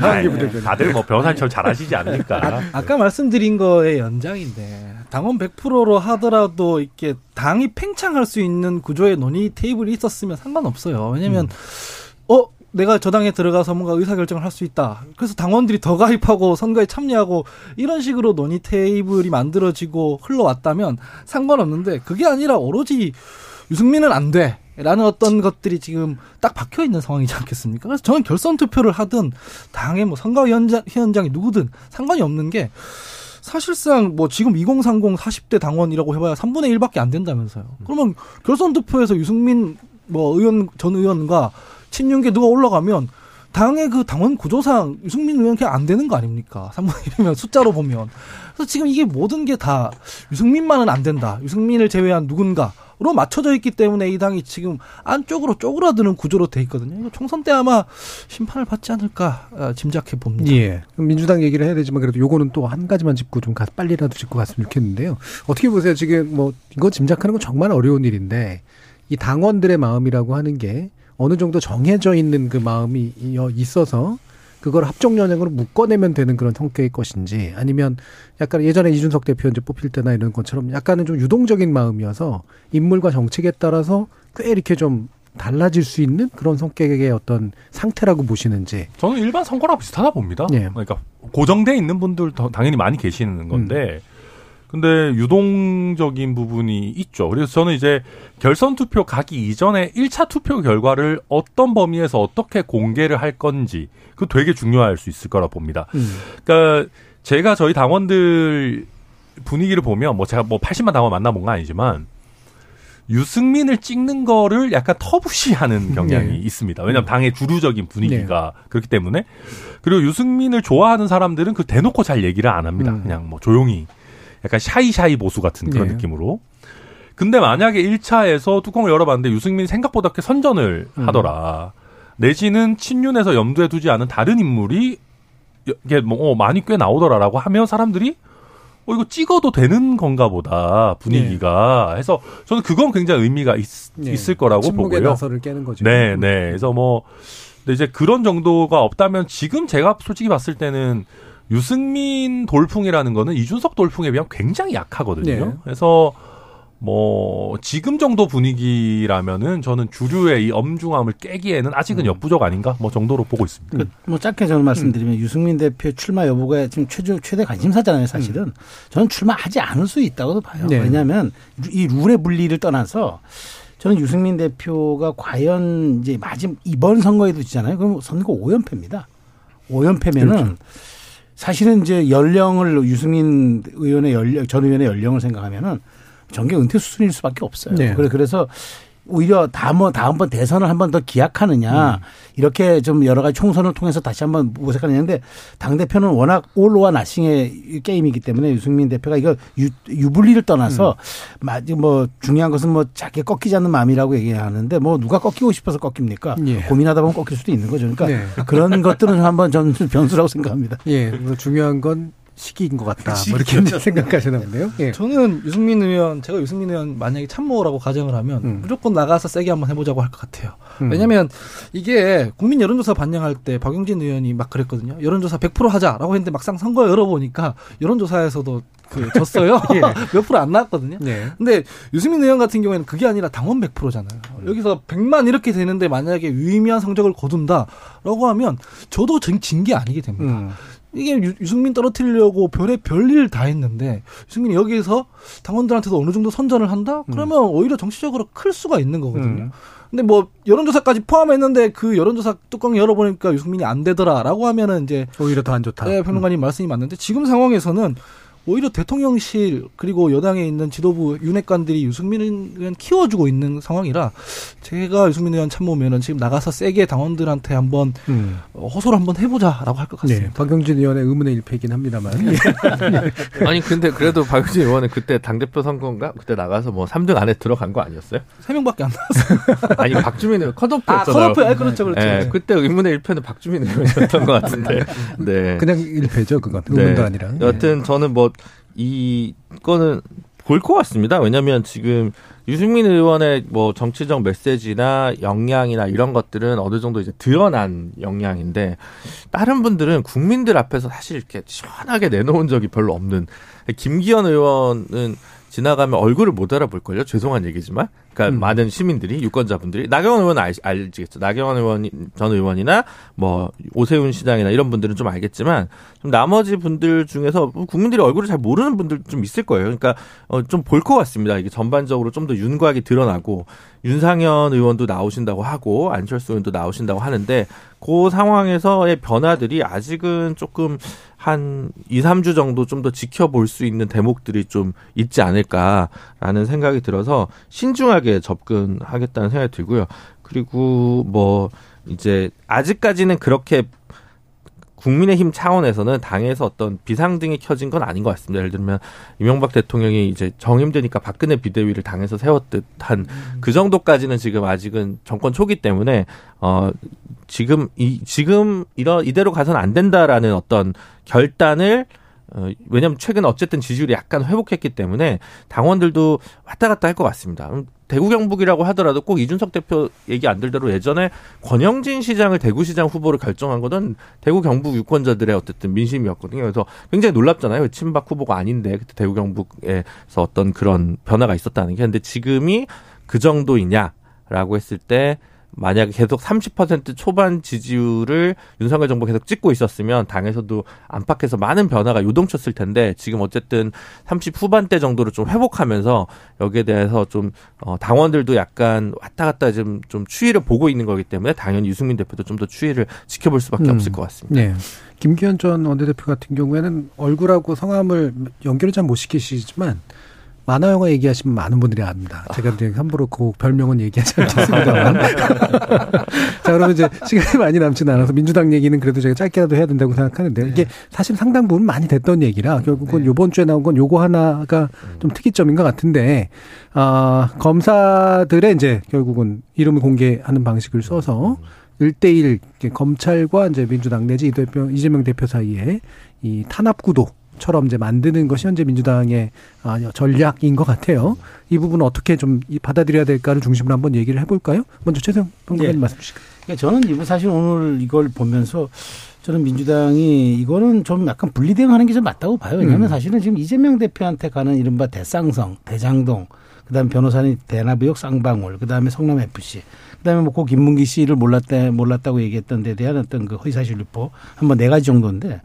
아이, 다들 뭐 변호사님처럼 잘하시지 않으니까. 아 까 말씀드린 거의 연장인데 당원 100%로 하더라도 이렇게 당이 팽창할 수 있는 구조의 논의 테이블이 있었으면 상관없어요. 왜냐면 어 내가 저 당에 들어가서 뭔가 의사결정을 할 수 있다. 그래서 당원들이 더 가입하고 선거에 참여하고 이런 식으로 논의 테이블이 만들어지고 흘러왔다면 상관없는데 그게 아니라 오로지 유승민은 안 돼. 라는 어떤 것들이 지금 딱 박혀 있는 상황이지 않겠습니까? 그래서 저는 결선 투표를 하든 당의 뭐 선거위원장, 위원장이 누구든 상관이 없는 게 사실상 뭐 지금 2030 40대 당원이라고 해봐야 3분의 1밖에 안 된다면서요. 그러면 결선 투표에서 유승민 뭐 의원 전 의원과 친윤계 누가 올라가면 당의 그 당원 구조상 유승민 의원 그냥 안 되는 거 아닙니까? 3분의 1이면 숫자로 보면. 그래서 지금 이게 모든 게 다 유승민만은 안 된다. 유승민을 제외한 누군가로 맞춰져 있기 때문에 이 당이 지금 안쪽으로 쪼그라드는 구조로 돼 있거든요. 이거 총선 때 아마 심판을 받지 않을까 아, 짐작해 봅니다. 예. 민주당 얘기를 해야 되지만 그래도 요거는 또 한 가지만 짚고 좀 가- 빨리라도 짚고 갔으면 좋겠는데요. 어떻게 보세요? 지금 뭐 이거 짐작하는 건 정말 어려운 일인데 이 당원들의 마음이라고 하는 게 어느 정도 정해져 있는 그 마음이 있어서 그걸 합종 연행으로 묶어내면 되는 그런 성격의 것인지 아니면 약간 예전에 이준석 대표 이제 뽑힐 때나 이런 것처럼 약간은 좀 유동적인 마음이어서 인물과 정책에 따라서 꽤 이렇게 좀 달라질 수 있는 그런 성격의 어떤 상태라고 보시는지. 저는 일반 선거랑 비슷하다 봅니다. 예. 그러니까 고정돼 있는 분들 더 당연히 많이 계시는 건데, 근데 유동적인 부분이 있죠. 그래서 저는 이제 결선 투표 가기 이전에 1차 투표 결과를 어떤 범위에서 어떻게 공개를 할 건지 그 되게 중요할 수 있을 거라 봅니다. 음. 그러니까 제가 저희 당원들 분위기를 보면 뭐 제가 뭐 80만 당원 만나본 건 아니지만 유승민을 찍는 거를 약간 터부시하는 경향이 네. 있습니다. 왜냐하면 당의 주류적인 분위기가 그렇기 때문에 그리고 유승민을 좋아하는 사람들은 그 대놓고 잘 얘기를 안 합니다. 음. 그냥 뭐 조용히 약간 샤이샤이 보수 같은 그런 네. 느낌으로. 근데 만약에 1차에서 뚜껑을 열어봤는데 유승민이 생각보다 꽤 선전을 음. 하더라. 내지는 친윤에서 염두에 두지 않은 다른 인물이 이게 뭐 어, 많이 꽤 나오더라라고 하면 사람들이 어 이거 찍어도 되는 건가 보다 분위기가 해서 저는 그건 굉장히 의미가 있, 네. 을 거라고 보고요. 나서를 깨는 거죠. 네, 네. 그래서 뭐 근데 이제 그런 정도가 없다면 지금 제가 솔직히 봤을 때는 유승민 돌풍이라는 거는 이준석 돌풍에 비하면 굉장히 약하거든요. 네. 그래서 뭐 지금 정도 분위기라면은 저는 주류의 이 엄중함을 깨기에는 아직은 역부족 아닌가 뭐 정도로 보고 있습니다. 그, 뭐 짧게 저는 말씀드리면 유승민 대표 출마 여부가 지금 최저, 최대 관심사잖아요, 사실은. 저는 출마하지 않을 수 있다고도 봐요. 네. 왜냐하면 이 룰의 분리를 떠나서 저는 유승민 대표가 과연 이제 마지막 이번 선거에도 지잖아요. 그럼 선거 5연패입니다. 5연패면은 사실은 이제 연령을 유승민 의원의 연령, 전 의원의 연령을 생각하면은 정계 은퇴 수순일 수밖에 없어요. 네. 그래 그래서 오히려 다음 다음번 대선을 한 번 더 기약하느냐 이렇게 좀 여러 가지 총선을 통해서 다시 한번 모색하느냐인데 당 대표는 워낙 올로와 나싱의 게임이기 때문에 유승민 대표가 이거 유, 유불리를 떠나서 마지 뭐 중요한 것은 뭐 자기 꺾이지 않는 마음이라고 얘기하는데 뭐 누가 꺾이고 싶어서 꺾입니까? 예. 고민하다 보면 꺾일 수도 있는 거죠. 그러니까 네. 그런 것들은 한번 저는 변수라고 생각합니다. 예, 중요한 건 시기인 것 같다. 뭐 이렇게 이제 생각하시나 보네요. 예. 저는 유승민 의원, 제가 유승민 의원 만약에 참모라고 가정을 하면 음. 무조건 나가서 세게 한번 해보자고 할 것 같아요. 음. 왜냐면 이게 국민 여론조사 반영할 때 박용진 의원이 막 그랬거든요. 여론조사 100% 하자라고 했는데 막상 선거 열어보니까 여론조사에서도 그 졌어요. 예. 몇 프로 안 나왔거든요. 네. 근데 유승민 의원 같은 경우에는 그게 아니라 당원 100%잖아요. 여기서 100만 이렇게 되는데 만약에 유의미한 성적을 거둔다라고 하면 저도 진 게 아니게 됩니다. 음. 이게 유, 유승민 떨어뜨리려고 별의 별일 다 했는데 유승민이 여기서 당원들한테도 어느 정도 선전을 한다? 그러면 오히려 정치적으로 클 수가 있는 거거든요. 음. 근데 뭐 여론조사까지 포함했는데 그 여론조사 뚜껑 열어보니까 유승민이 안 되더라라고 하면은 이제 오히려 더 안 좋다. 네, 평론가님 말씀이 맞는데 지금 상황에서는 오히려 대통령실 그리고 여당에 있는 지도부 윤핵관들이 유승민 의원 키워주고 있는 상황이라 제가 유승민 의원 참모면은 지금 나가서 세게 당원들한테 한번 음. 어, 호소를 한번 해보자라고 할 것 같습니다. 네, 박영진 의원의 의문의 일패이긴 합니다만. 아니 근데 그래도 박유진 의원은 그때 당 대표 선거인가 그때 나가서 뭐 3등 안에 들어간 거 아니었어요? 세 명밖에 안 나왔어요. 아니 박주민 의원 아, 컷오프였잖아요. 컷오프, 아, 그렇죠, 그렇죠. 예, 그때 의문의 일패는 박주민 의원이었던 것 같은데. 네. 그냥 일패죠, 그건. 의문도 아니라. 여하튼 저는 뭐 이거는 볼 것 같습니다. 왜냐하면 지금 유승민 의원의 뭐 정치적 메시지나 역량이나 이런 것들은 어느 정도 이제 드러난 역량인데 다른 분들은 국민들 앞에서 사실 이렇게 시원하게 내놓은 적이 별로 없는 김기현 의원은 지나가면 얼굴을 못 알아볼걸요? 죄송한 얘기지만. 그러니까 음. 많은 시민들이, 유권자분들이. 나경원 의원은 알, 알지겠죠. 나경원 의원, 전 의원이나 뭐 오세훈 시장이나 이런 분들은 좀 알겠지만 좀 나머지 분들 중에서 국민들이 얼굴을 잘 모르는 분들 좀 있을 거예요. 그러니까 어, 좀볼 것 같습니다. 이게 전반적으로 좀 더 윤곽이 드러나고 윤상현 의원도 나오신다고 하고 안철수 의원도 나오신다고 하는데 그 상황에서의 변화들이 아직은 조금 한 2, 3주 정도 좀 더 지켜볼 수 있는 대목들이 좀 있지 않을까라는 생각이 들어서 신중하게 접근하겠다는 생각이 들고요. 그리고 뭐 이제 아직까지는 그렇게 국민의힘 차원에서는 당에서 어떤 비상등이 켜진 건 아닌 것 같습니다. 예를 들면 이명박 대통령이 이제 정임되니까 박근혜 비대위를 당에서 세웠듯 한그 정도까지는 지금 아직은 정권 초기 때문에 어 지금 이 지금 이러 이대로 가서는 안 된다라는 어떤 결단을 어, 왜냐면 최근 어쨌든 지지율이 약간 회복했기 때문에 당원들도 왔다 갔다 할 것 같습니다. 음, 대구 경북이라고 하더라도 꼭 이준석 대표 얘기 안 들대로 예전에 권영진 시장을 대구시장 후보로 결정한 거는 대구 경북 유권자들의 어쨌든 민심이었거든요. 그래서 굉장히 놀랍잖아요. 친박 후보가 아닌데 그때 대구 경북에서 어떤 그런 변화가 있었다는 게. 근데 지금이 그 정도이냐라고 했을 때 만약에 계속 30% 초반 지지율을 윤석열 정부 계속 찍고 있었으면 당에서도 안팎에서 많은 변화가 요동쳤을 텐데 지금 어쨌든 30 후반대 정도로 좀 회복하면서 여기에 대해서 좀 어, 당원들도 약간 왔다 갔다 좀, 좀 추이를 보고 있는 거기 때문에 당연히 유승민 대표도 좀 더 추이를 지켜볼 수밖에 음. 없을 것 같습니다. 네. 김기현 전 원내대표 같은 경우에는 얼굴하고 성함을 연결을 잘 못 시키시지만 만화 영화 얘기하시면 많은 분들이 압니다. 제가 이제 함부로 그 별명은 얘기하지 않겠습니다만. 자, 그러면 이제 시간이 많이 남지는 않아서 민주당 얘기는 그래도 제가 짧게라도 해야 된다고 생각하는데 이게 사실 상당 부분 많이 됐던 얘기라 결국은 네. 요번 주에 나온 건 요거 하나가 좀 특이점인 것 같은데, 아, 검사들의 이제 결국은 이름을 공개하는 방식을 써서 일대일 검찰과 이제 민주당 내지 이재명 대표 사이에 이 탄압 구도 처럼 이제 만드는 것이 현재 민주당의 아, 전략인 것 같아요. 이 부분은 어떻게 좀 이- 받아들여야 될까를 중심으로 한번 얘기를 해볼까요? 먼저 최성 평론가님 예. 말씀 주실까요? 그러니까 저는 이번 사실 오늘 이걸 보면서 저는 민주당이 이거는 좀 약간 분리대응하는 게 좀 맞다고 봐요. 왜냐하면 음. 사실은 지금 이재명 대표한테 가는 이른바 대쌍성, 대장동, 그다음에 변호사는 대나무역 쌍방울, 그다음에 성남 FC, 그다음에 뭐고 김문기 씨를 몰랐다 몰랐다고 얘기했던 데 대한 어떤 그 허위사실 유포 한번 네 가지 정도인데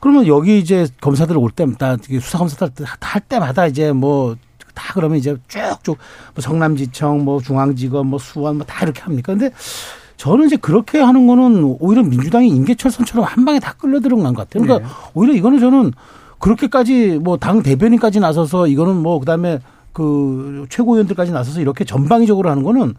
그러면 여기 이제 검사들 올 때마다 수사 검사들 할 때마다 이제 뭐 다 그러면 이제 쭉쭉 뭐 성남지청, 뭐 중앙지검, 뭐 수원 뭐 다 이렇게 합니까? 근데 저는 이제 그렇게 하는 거는 오히려 민주당이 인계철선처럼 한 방에 다 끌려 들어간 것 같아요. 그러니까 오히려 이거는 저는 그렇게까지 뭐 당 대변인까지 나서서 이거는 뭐 그다음에 그 최고위원들까지 나서서 이렇게 전방위적으로 하는 거는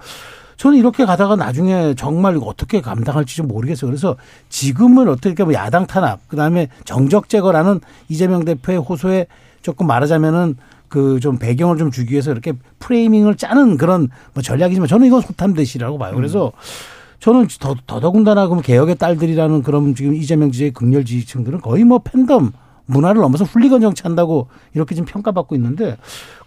저는 이렇게 가다가 나중에 정말 어떻게 감당할지 좀 모르겠어요. 그래서 지금은 어떻게 뭐 야당 탄압, 그 다음에 정적 제거라는 이재명 대표의 호소에 조금 말하자면은 그 좀 배경을 좀 주기 위해서 이렇게 프레이밍을 짜는 그런 뭐 전략이지만 저는 이건 소탐대시라고 봐요. 그래서 저는 더, 더더군다나 그럼 개혁의 딸들이라는 그런 지금 이재명 지지의 극렬 지지층들은 거의 뭐 팬덤 문화를 넘어서 훌리건 정치한다고 이렇게 지금 평가받고 있는데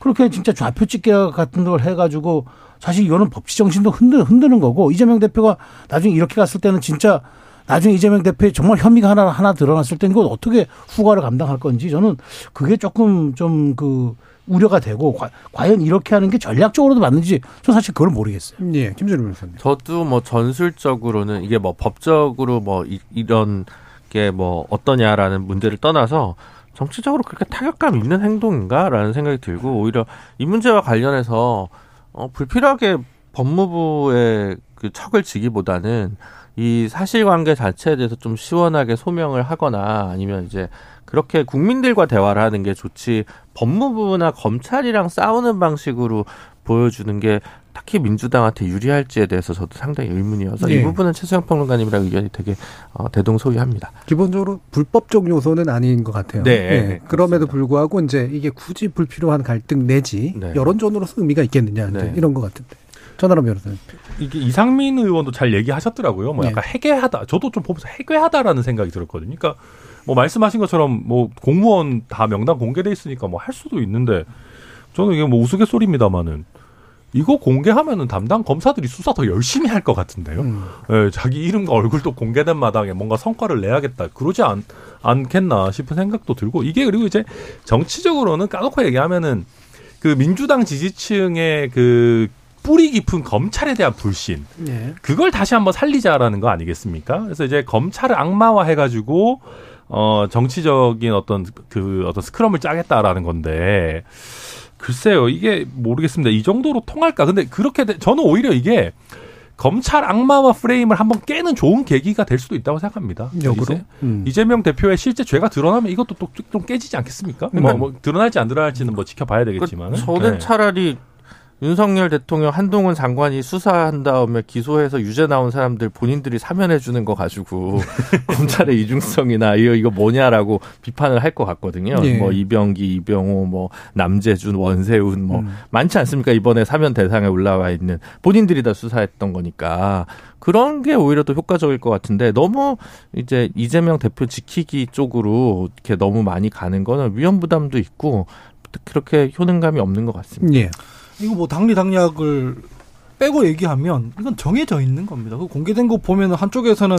그렇게 진짜 좌표 찍기 같은 걸 해가지고 사실 이거는 법치 정신도 흔드, 흔드는 거고 이재명 대표가 나중에 이렇게 갔을 때는 진짜 나중에 이재명 대표의 정말 혐의가 하나 하나 드러났을 때는 이걸 어떻게 후과를 감당할 건지 저는 그게 조금 좀 그 우려가 되고 과, 과연 이렇게 하는 게 전략적으로도 맞는지 저는 사실 그걸 모르겠어요. 예, 김준우 변호사님. 저도 뭐 전술적으로는 이게 뭐 법적으로 뭐 이, 이런 게 뭐 어떠냐라는 문제를 떠나서 정치적으로 그렇게 타격감 있는 행동인가라는 생각이 들고 오히려 이 문제와 관련해서 어 불필요하게 법무부의 그 척을 지기보다는 이 사실관계 자체에 대해서 좀 시원하게 소명을 하거나 아니면 이제 그렇게 국민들과 대화를 하는 게 좋지 법무부나 검찰이랑 싸우는 방식으로 보여주는 게 딱히 민주당한테 유리할지에 대해서 저도 상당히 의문이어서 예. 이 부분은 최수영 평론가님이랑 의견이 되게 어, 대동소이합니다. 기본적으로 불법적 요소는 아닌 것 같아요. 네, 예, 네, 그럼에도. 불구하고 이제 이게 굳이 불필요한 갈등 내지 네. 여론전으로서 의미가 있겠느냐 네. 이런 것 같은데. 전하람 변호사님. 이게 이상민 의원도 잘 얘기하셨더라고요. 뭐 네. 약간 해괴하다. 저도 좀 보면서 해괴하다라는 생각이 들었거든요. 그러니까 뭐 말씀하신 것처럼 뭐 공무원 다 명단 공개돼 있으니까 뭐 할 수도 있는데 저는 이게 뭐 우스갯소리입니다만은 이거 공개하면은 담당 검사들이 수사 더 열심히 할 것 같은데요. 음. 예, 자기 이름과 얼굴도 공개된 마당에 뭔가 성과를 내야겠다. 그러지 않, 않겠나 싶은 생각도 들고 이게 그리고 이제 정치적으로는 까놓고 얘기하면은 그 민주당 지지층의 그 뿌리 깊은 검찰에 대한 불신 예. 그걸 다시 한번 살리자라는 거 아니겠습니까? 그래서 이제 검찰을 악마화 해가지고 어 정치적인 어떤 그 어떤 스크럼을 짜겠다라는 건데 글쎄요 이게 모르겠습니다. 이 정도로 통할까? 근데 그렇게 돼- 저는 오히려 이게 검찰 악마화 프레임을 한번 깨는 좋은 계기가 될 수도 있다고 생각합니다. 역으로. 이제 음. 이재명 대표의 실제 죄가 드러나면 이것도 또 좀 깨지지 않겠습니까? 뭐, 뭐 드러날지 안 드러날지는 뭐 지켜봐야 되겠지만 저는 차라리 윤석열 대통령 한동훈 장관이 수사한 다음에 기소해서 유죄 나온 사람들 본인들이 사면해 주는 거 가지고 검찰의 이중성이나 이거 이거 뭐냐라고 비판을 할 것 같거든요. 예. 뭐 이병기, 이병호, 뭐 남재준, 원세훈 뭐 음. 많지 않습니까? 이번에 사면 대상에 올라와 있는 본인들이 다 수사했던 거니까 그런 게 오히려 더 효과적일 것 같은데 너무 이제 이재명 대표 지키기 쪽으로 이렇게 너무 많이 가는 거는 위험 부담도 있고 그렇게 효능감이 없는 것 같습니다. 예. 이거 뭐 당리 당략을 빼고 얘기하면 이건 정해져 있는 겁니다. 그 공개된 거 보면은 한쪽에서는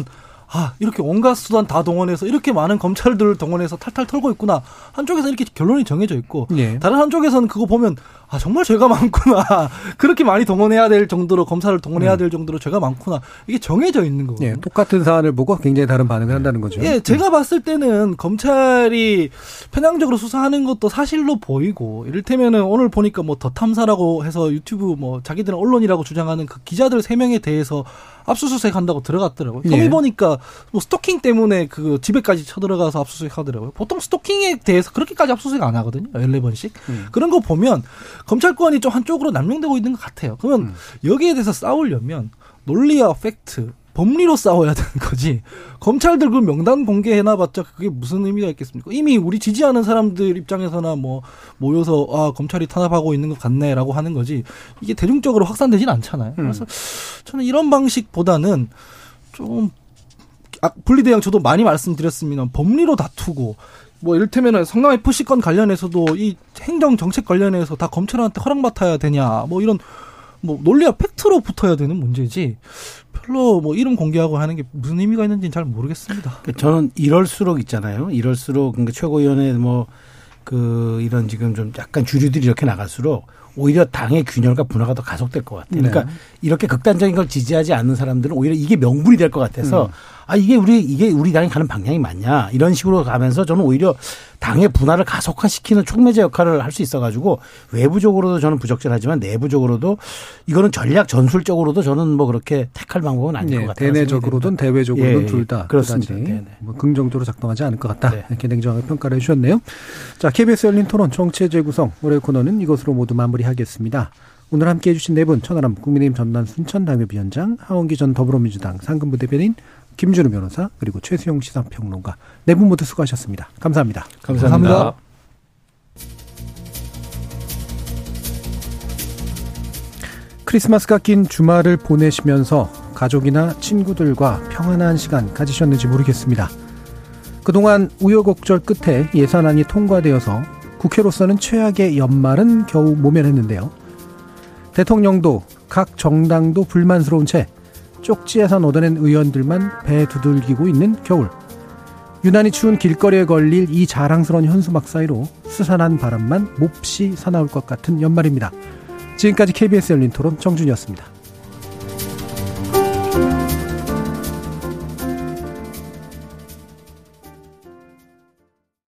아 이렇게 온갖 수단 다 동원해서 이렇게 많은 검찰들을 동원해서 탈탈 털고 있구나. 한쪽에서 이렇게 결론이 정해져 있고 예. 다른 한쪽에서는 그거 보면 아 정말 죄가 많구나. 그렇게 많이 동원해야 될 정도로 검사를 동원해야 될 정도로 죄가 많구나. 이게 정해져 있는 거거든요. 예. 똑같은 사안을 보고 굉장히 다른 반응을 한다는 거죠. 예, 제가 봤을 때는 검찰이 편향적으로 수사하는 것도 사실로 보이고, 이를테면은 오늘 보니까 뭐 더 탐사라고 해서 유튜브 뭐 자기들은 언론이라고 주장하는 그 기자들 세 명에 대해서 압수수색 한다고 들어갔더라고요. 예. 혐의 보니까 뭐 스토킹 때문에 그 집에까지 쳐들어가서 압수수색 하더라고요. 보통 스토킹에 대해서 그렇게까지 압수수색 안 하거든요. 14번씩. 음. 그런 거 보면 검찰권이 좀 한쪽으로 남용되고 있는 것 같아요. 그러면 음. 여기에 대해서 싸우려면 논리와 팩트, 법리로 싸워야 되는 거지. 검찰들 그 명단 공개해놔봤자 그게 무슨 의미가 있겠습니까? 이미 우리 지지하는 사람들 입장에서나 뭐 모여서 아 검찰이 탄압하고 있는 것 같네라고 하는 거지. 이게 대중적으로 확산되진 않잖아요. 그래서 저는 이런 방식보다는 좀 아, 분리대응 저도 많이 말씀드렸습니다. 법리로 다투고 뭐 이를테면은 성남 FC 건 관련해서도 이 행정 정책 관련해서 다 검찰한테 허락받아야 되냐 뭐 이런 뭐 논리와 팩트로 붙어야 되는 문제지 별로 뭐 이름 공개하고 하는 게 무슨 의미가 있는지는 잘 모르겠습니다. 그러니까 저는 이럴수록 있잖아요. 이럴수록 그러니까 최고위원회 뭐 그 이런 지금 좀 약간 주류들이 이렇게 나갈수록 오히려 당의 균열과 분화가 더 가속될 것 같아요. 그러니까 네. 이렇게 극단적인 걸 지지하지 않는 사람들은 오히려 이게 명분이 될 것 같아서 음. 아 이게 우리 이게 우리 당이 가는 방향이 맞냐 이런 식으로 가면서 저는 오히려 당의 분화를 가속화시키는 촉매제 역할을 할 수 있어가지고 외부적으로도 저는 부적절하지만 내부적으로도 이거는 전략 전술적으로도 저는 뭐 그렇게 택할 방법은 아닐 것 예, 같아요. 대내적으로든 대외적으로든 예, 예. 둘다 그렇습니다. 네네. 뭐 긍정적으로 작동하지 않을 것 같다. 네. 이렇게 냉정하게 평가를 해주셨네요. 자, KBS 열린 토론 정치의 재구성 올해 코너는 이것으로 모두 마무리하겠습니다. 오늘 함께해 주신 네 분 천하람 국민의힘 전남 순천 당협위원장 하원기 전 더불어민주당 상근부 대변인 김준우 변호사 그리고 최수영 시사평론가 네 분 모두 수고하셨습니다. 감사합니다. 감사합니다. 크리스마스가 낀 주말을 보내시면서 가족이나 친구들과 평안한 시간 가지셨는지 모르겠습니다. 그동안 우여곡절 끝에 예산안이 통과되어서 국회로서는 최악의 연말은 겨우 모면했는데요. 대통령도 각 정당도 불만스러운 채 쪽지 예산 얻어낸 의원들만 배 두들기고 있는 겨울. 유난히 추운 길거리에 걸릴 이 자랑스러운 현수막 사이로 스산한 바람만 몹시 사나울 것 같은 연말입니다. 지금까지 KBS 열린 토론 정준이었습니다.